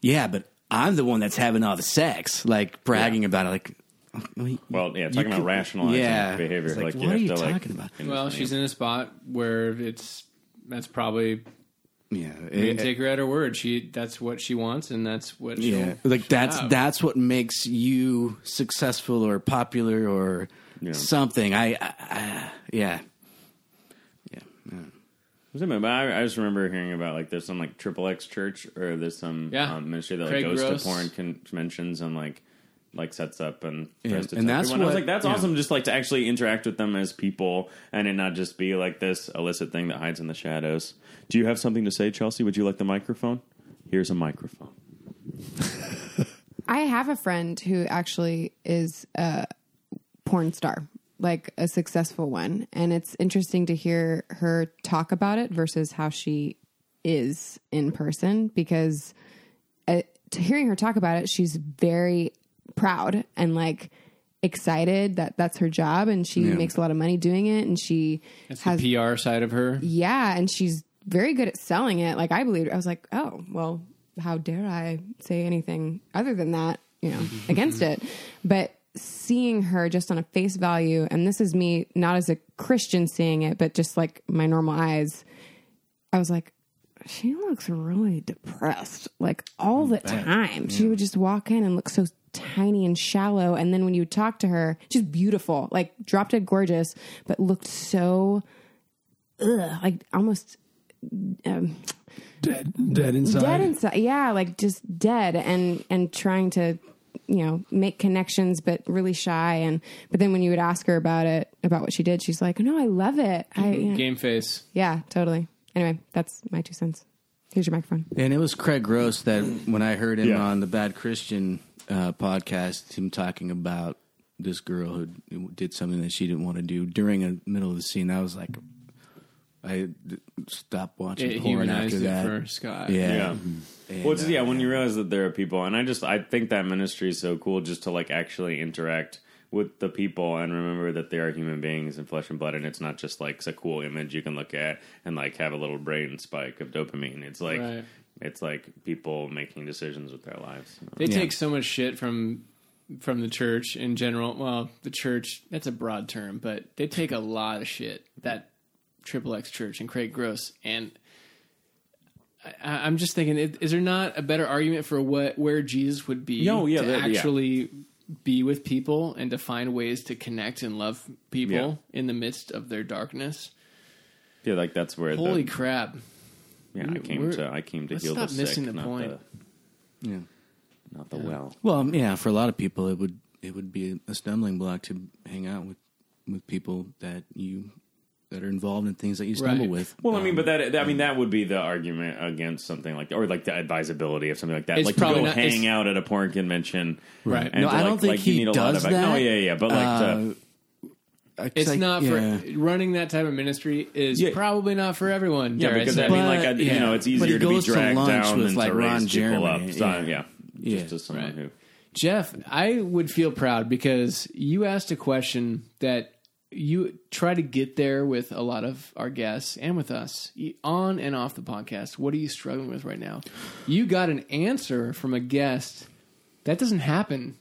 "Yeah, but I'm the one that's having all the sex." Like bragging about it. Like, Well, yeah, talking about could- rationalizing yeah. behavior. It's like, Like, what you are you to, like, talking about? well, she's in a spot where it's that's probably yeah, you it- can take her at her word. She that's what she wants, and that's what she'll yeah. Like that's have. that's what makes you successful or popular or Yeah. something. I, I, I yeah. Yeah. Yeah. Was it- but I, I just remember hearing about like there's some like triple X church or there's some Yeah. um, ministry that like Craig goes Gross. to porn conventions and like like sets up and Yeah, to and that's everyone. I was what- like, that's yeah. awesome. Just like to actually interact with them as people and it not just be like this illicit thing that hides in the shadows. Do you have something to say, Chelsea? Would you like the microphone? Here's a microphone. I have a friend who actually is a porn star, like a successful one. And it's interesting to hear her talk about it versus how she is in person because uh, to hearing her talk about it, she's very proud and like excited that that's her job and she Yeah. makes a lot of money doing it and she That's has the PR side of her. yeah, and she's very good at selling it. Like I believed, I was like, oh, well, how dare I say anything other than that, you know, against it? But seeing her just on a face value, and this is me not as a Christian seeing it, but just like my normal eyes, I was like, she looks really depressed, like all the time. She would just walk in and look so tiny and shallow, and then when you would talk to her, she's beautiful, like drop dead gorgeous, but looked so ugh, like almost um, Dead, dead inside. dead inside. Yeah, like just dead and and trying to you know make connections, but really shy. And but then when you would ask her about it, about what she did, she's like, "No, I love it. I you know." Game face. yeah, totally." Anyway, that's my two cents. Here's your microphone. And it was Craig Gross that when I heard him Yeah. on the Bad Christian uh, podcast, him talking about this girl who did something that she didn't want to do during a middle of the scene, I was like, I d- stopped watching It porn humanized after it that. for Scott. Yeah. Yeah. And, Well, it's, uh, yeah, when you realize that there are people, and I just I think that ministry is so cool, just to like actually interact with the people and remember that they are human beings in flesh and blood, and it's not just like a cool image you can look at and like have a little brain spike of dopamine. It's like Right. it's like people making decisions with their lives. They Yeah. take so much shit from from the church in general. Well, the church, that's a broad term, but they take a lot of shit. That Triple X Church and Craig Gross. And I, I'm just thinking, is there not a better argument for what where Jesus would be No, yeah, to that- yeah. actually be with people and to find ways to connect and love people in the midst of their darkness? Yeah, like that's where Holy the, crap. yeah I came we're- to I came to let's heal stop the missing sick, the not point. the Yeah. not the well. Well, um, yeah, for a lot of people, it would it would be a stumbling block to hang out with with people that you that are involved in things that you stumble Right. with. Well, I mean, Um, but that I mean that would be the argument against something like or like the advisability of something like that. It's like to go not- hang out at a porn convention, Right. And No, to, I like- don't think like, you he need a does lot of, No, that. yeah, yeah, but like to, uh, It's like- not for yeah. running that type of ministry is Yeah. probably not for everyone. yeah, dare I because say. I mean, like But, I, you know, it's easier to be goes to dragged lunch down with, than like, to raise Ron people up. So, yeah. yeah, Yeah. just as someone Right. who. Jeff, I would feel proud because you asked a question that you try to get there with a lot of our guests and with us on and off the podcast. What are you struggling with right now? You got an answer from a guest that doesn't happen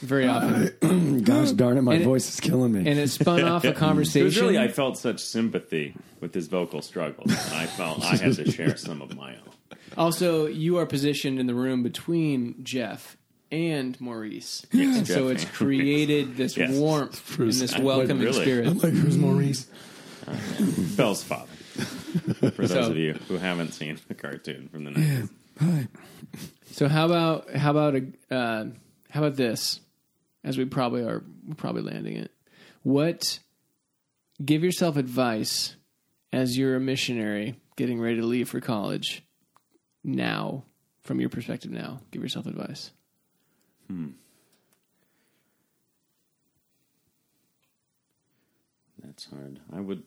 very uh, often, Gosh darn it, my And voice is killing me. and it spun off a conversation. really, I felt such sympathy with his vocal struggles, and I felt I had to share some of my own. Also, you are positioned in the room between Jeff and Maurice, Yes, and so it's created this Yes. warmth and this I- welcoming really? spirit. like, who's Maurice? Belle's father. For those So- of you who haven't seen the cartoon from the 90s. Hi. So how about how about a uh, how about this? As we probably we're probably landing it. What give yourself advice as you're a missionary getting ready to leave for college now from your perspective now. Give yourself advice. That's hard. I would.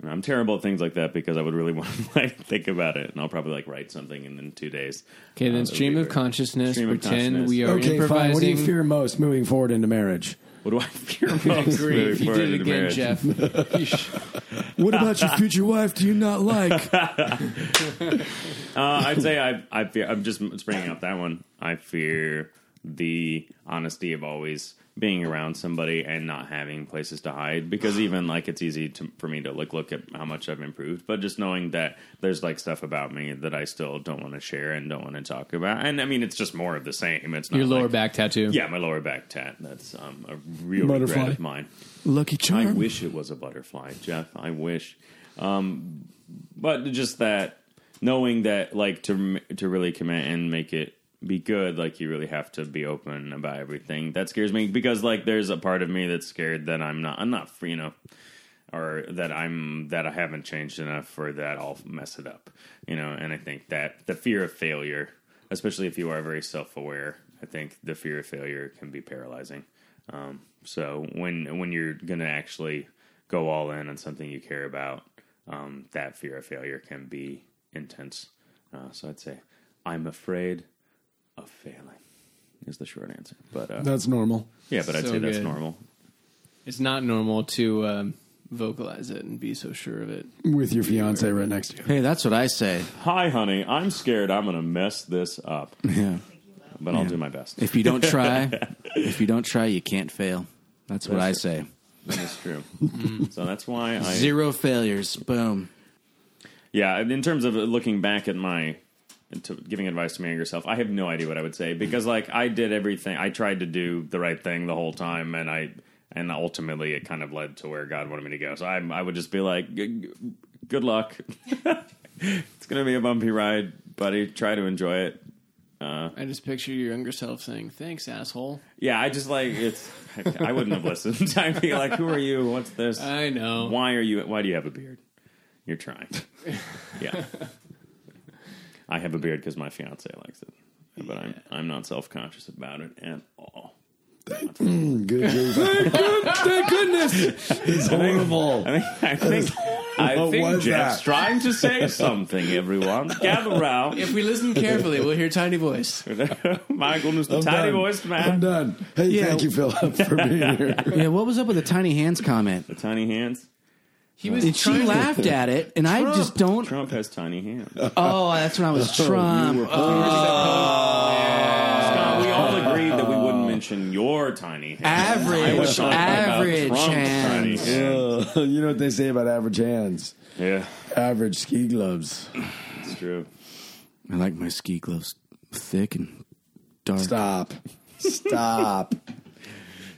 I mean, I'm terrible at things like that because I would really want to like think about it, and I'll probably like write something in, in two days. Okay, Uh, then that would stream of consciousness. Stream of pretend consciousness. we are Okay, improvising. fine. What do you fear most moving forward into marriage? What do I fear most? Agree. If you did it again, marriage? Jeff. What about your future wife? Do you not like? Uh, I'd say I, I fear. I'm just bringing up that one. I fear the honesty of always being around somebody and not having places to hide because even like it's easy to, for me to like look at how much I've improved, but just knowing that there's like stuff about me that I still don't want to share and don't want to talk about. And I mean, it's just more of the same. It's not your lower like- back tattoo. Yeah, my lower back tat. That's um, a real Butterfly. regret of mine. Lucky charm. I wish it was a butterfly, Jeff. I wish. Um, but just that knowing that, like to to really commit and make it be good, like you really have to be open about everything. That scares me because like there's a part of me that's scared that I'm not I'm not you know, or that I'm that I haven't changed enough for that I'll mess it up, you know. And I think that the fear of failure, especially if you are very self aware, I think the fear of failure can be paralyzing. Um, so when when you're gonna actually go all in on something you care about, um, that fear of failure can be intense. Uh, so I'd say I'm afraid of failing is the short answer. But uh, That's normal. yeah, but I'd So say that's good. normal. It's not normal to um, vocalize it and be so sure of it. With your fiance right next to you. Hey, that's what I say. Hi, honey. I'm scared. I'm going to mess this up, Yeah. but I'll do my best. If you don't try, if you don't try, you can't fail. That's what I say. That is true. so that's why I Zero failures. Boom. Yeah, in terms of looking back at my to giving advice to my younger self, I have no idea what I would say mm-hmm. because like I did everything. I tried to do the right thing the whole time, and I and ultimately it kind of led to where God wanted me to go. So I I would just be like, good luck. it's gonna be a bumpy ride, buddy. Try to enjoy it. Uh, I just picture your younger self saying, "Thanks, asshole." Yeah, I just like it's. I wouldn't have listened. I'd be like, who are you? What's this? I know. Why are you? Why do you have a beard? You're trying. yeah. I have a beard because my fiance likes it, but I'm I'm not self conscious about it at all. Mm, good, good. Thank goodness. It's horrible. I think I think, I What think Jeff's that? trying to say something. Everyone, gather round. If we listen carefully, we'll hear tiny voice. Michael is the I'm tiny done. voiced I'm done. Hey, Yeah. thank you, Philip, for being here. Yeah, what was up with the tiny hands comment? The tiny hands. He was And she laughed at it, and I just don't. Trump has tiny hands. Oh, that's when I was oh, oh, Trump. Scott, we all agreed that we wouldn't mention your tiny hands. I Average, was talking about average Trump's tiny hands. hands. Yeah. you know what they say about average hands? Yeah, Average ski gloves. it's true. I like my ski gloves thick and dark. Stop. Stop.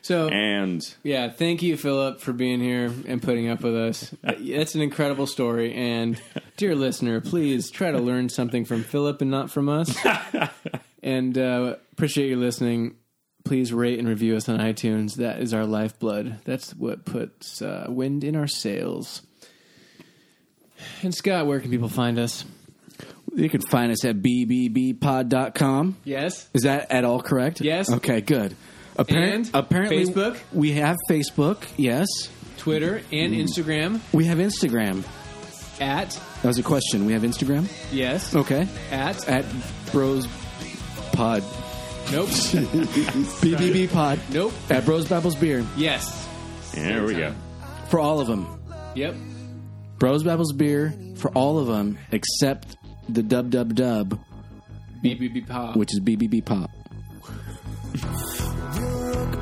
So And yeah, thank you, Philip, for being here and putting up with us. That's an incredible story. And dear listener, please try to learn something from Philip and not from us. and uh, appreciate you listening. Please rate and review us on iTunes. That is our lifeblood. That's what puts uh, wind in our sails. And Scott, where can people find us? You can find us at bbbpod.com. Yes. Is that at all correct? Yes. Okay, good. Apparent, And apparently, Facebook? We have Facebook. Yes, Twitter and mm. Instagram we have Instagram. at That was a question. We have Instagram. yes Okay, at at Bros Pod nope BBB Pod nope at Bros Bibles Beer yes there we go. for all of them. yep Bros Bibles Beer for all of them except the Dub Dub Dub, BBB pod which is BBB Pod.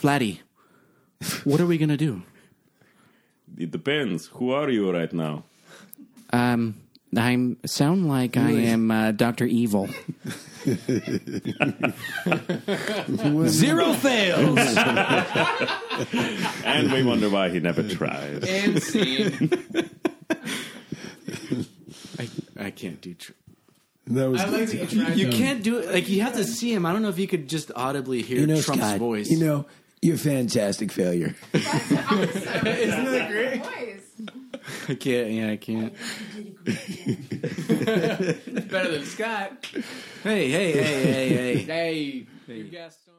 Vladdy, what are we gonna do? It depends. Who are you right now? Um, I'm sound like I am uh, Doctor Evil. Zero fails. And we wonder why he never tries. and scene I, I can't do. Tr- That was I like that you tried you can't do it. Like you have to see him. I don't know if you could just audibly hear you know, Trump's Scott, voice. You know, you're a fantastic failure. isn't that great voice? I can't. Yeah, I can't. better than Scott Hey, hey, hey, hey, hey. hey your guest on